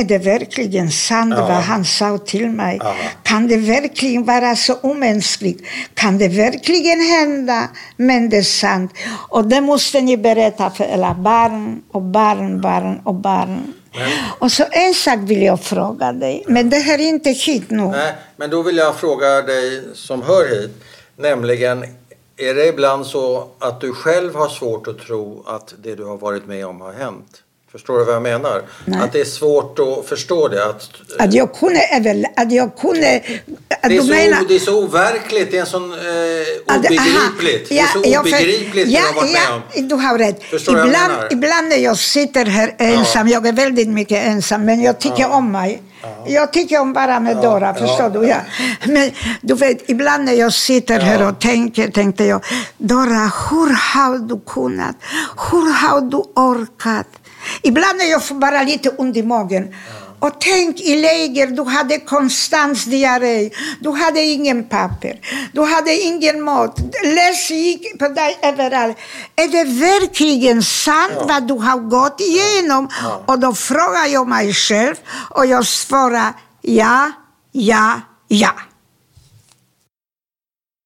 Speaker 1: Är det verkligen sant
Speaker 2: Ja.
Speaker 1: vad han sa till mig?
Speaker 2: Ja.
Speaker 1: Kan det verkligen vara så omänskligt? Kan det verkligen hända? Men det är sant. Och det måste ni berätta för era barn och barnbarn och barn. Och så en sak vill jag fråga dig, men det här är inte hit nu.
Speaker 2: Nej, men då vill jag fråga dig som hör hit, nämligen är det ibland så att du själv har svårt att tro att det du har varit med om har hänt? Förstår du vad jag menar?
Speaker 1: Nej.
Speaker 2: Att det är svårt att förstå det. Att,
Speaker 1: Att jag kunde, över- att jag kunde... Att
Speaker 2: det, är så,
Speaker 1: menar,
Speaker 2: det är så overkligt, det är så eh,
Speaker 1: att-
Speaker 2: obegripligt.
Speaker 1: aha,
Speaker 2: det är så
Speaker 1: ja, för-
Speaker 2: obegripligt
Speaker 1: ja,
Speaker 2: du har varit
Speaker 1: ja,
Speaker 2: med om.
Speaker 1: Du har rätt.
Speaker 2: Förstår vad jag
Speaker 1: ibland,
Speaker 2: menar?
Speaker 1: ibland när jag sitter här ensam, jag är väldigt mycket ensam, men jag tycker om mig. Jag tycker om bara med Dora, förstår du? Ja. Men du vet, ibland när jag sitter här och tänker, tänkte jag, Dora, hur har du kunnat? Hur har du orkat? Ibland när jag bara lite ont i magen. Och tänk i läger, du hade konstant diarré, du hade ingen papper, du hade ingen mat, läs gick på dig överallt. Är det verkligen sant vad du har gått igenom? Och då frågar jag mig själv och jag svarar ja, ja, ja.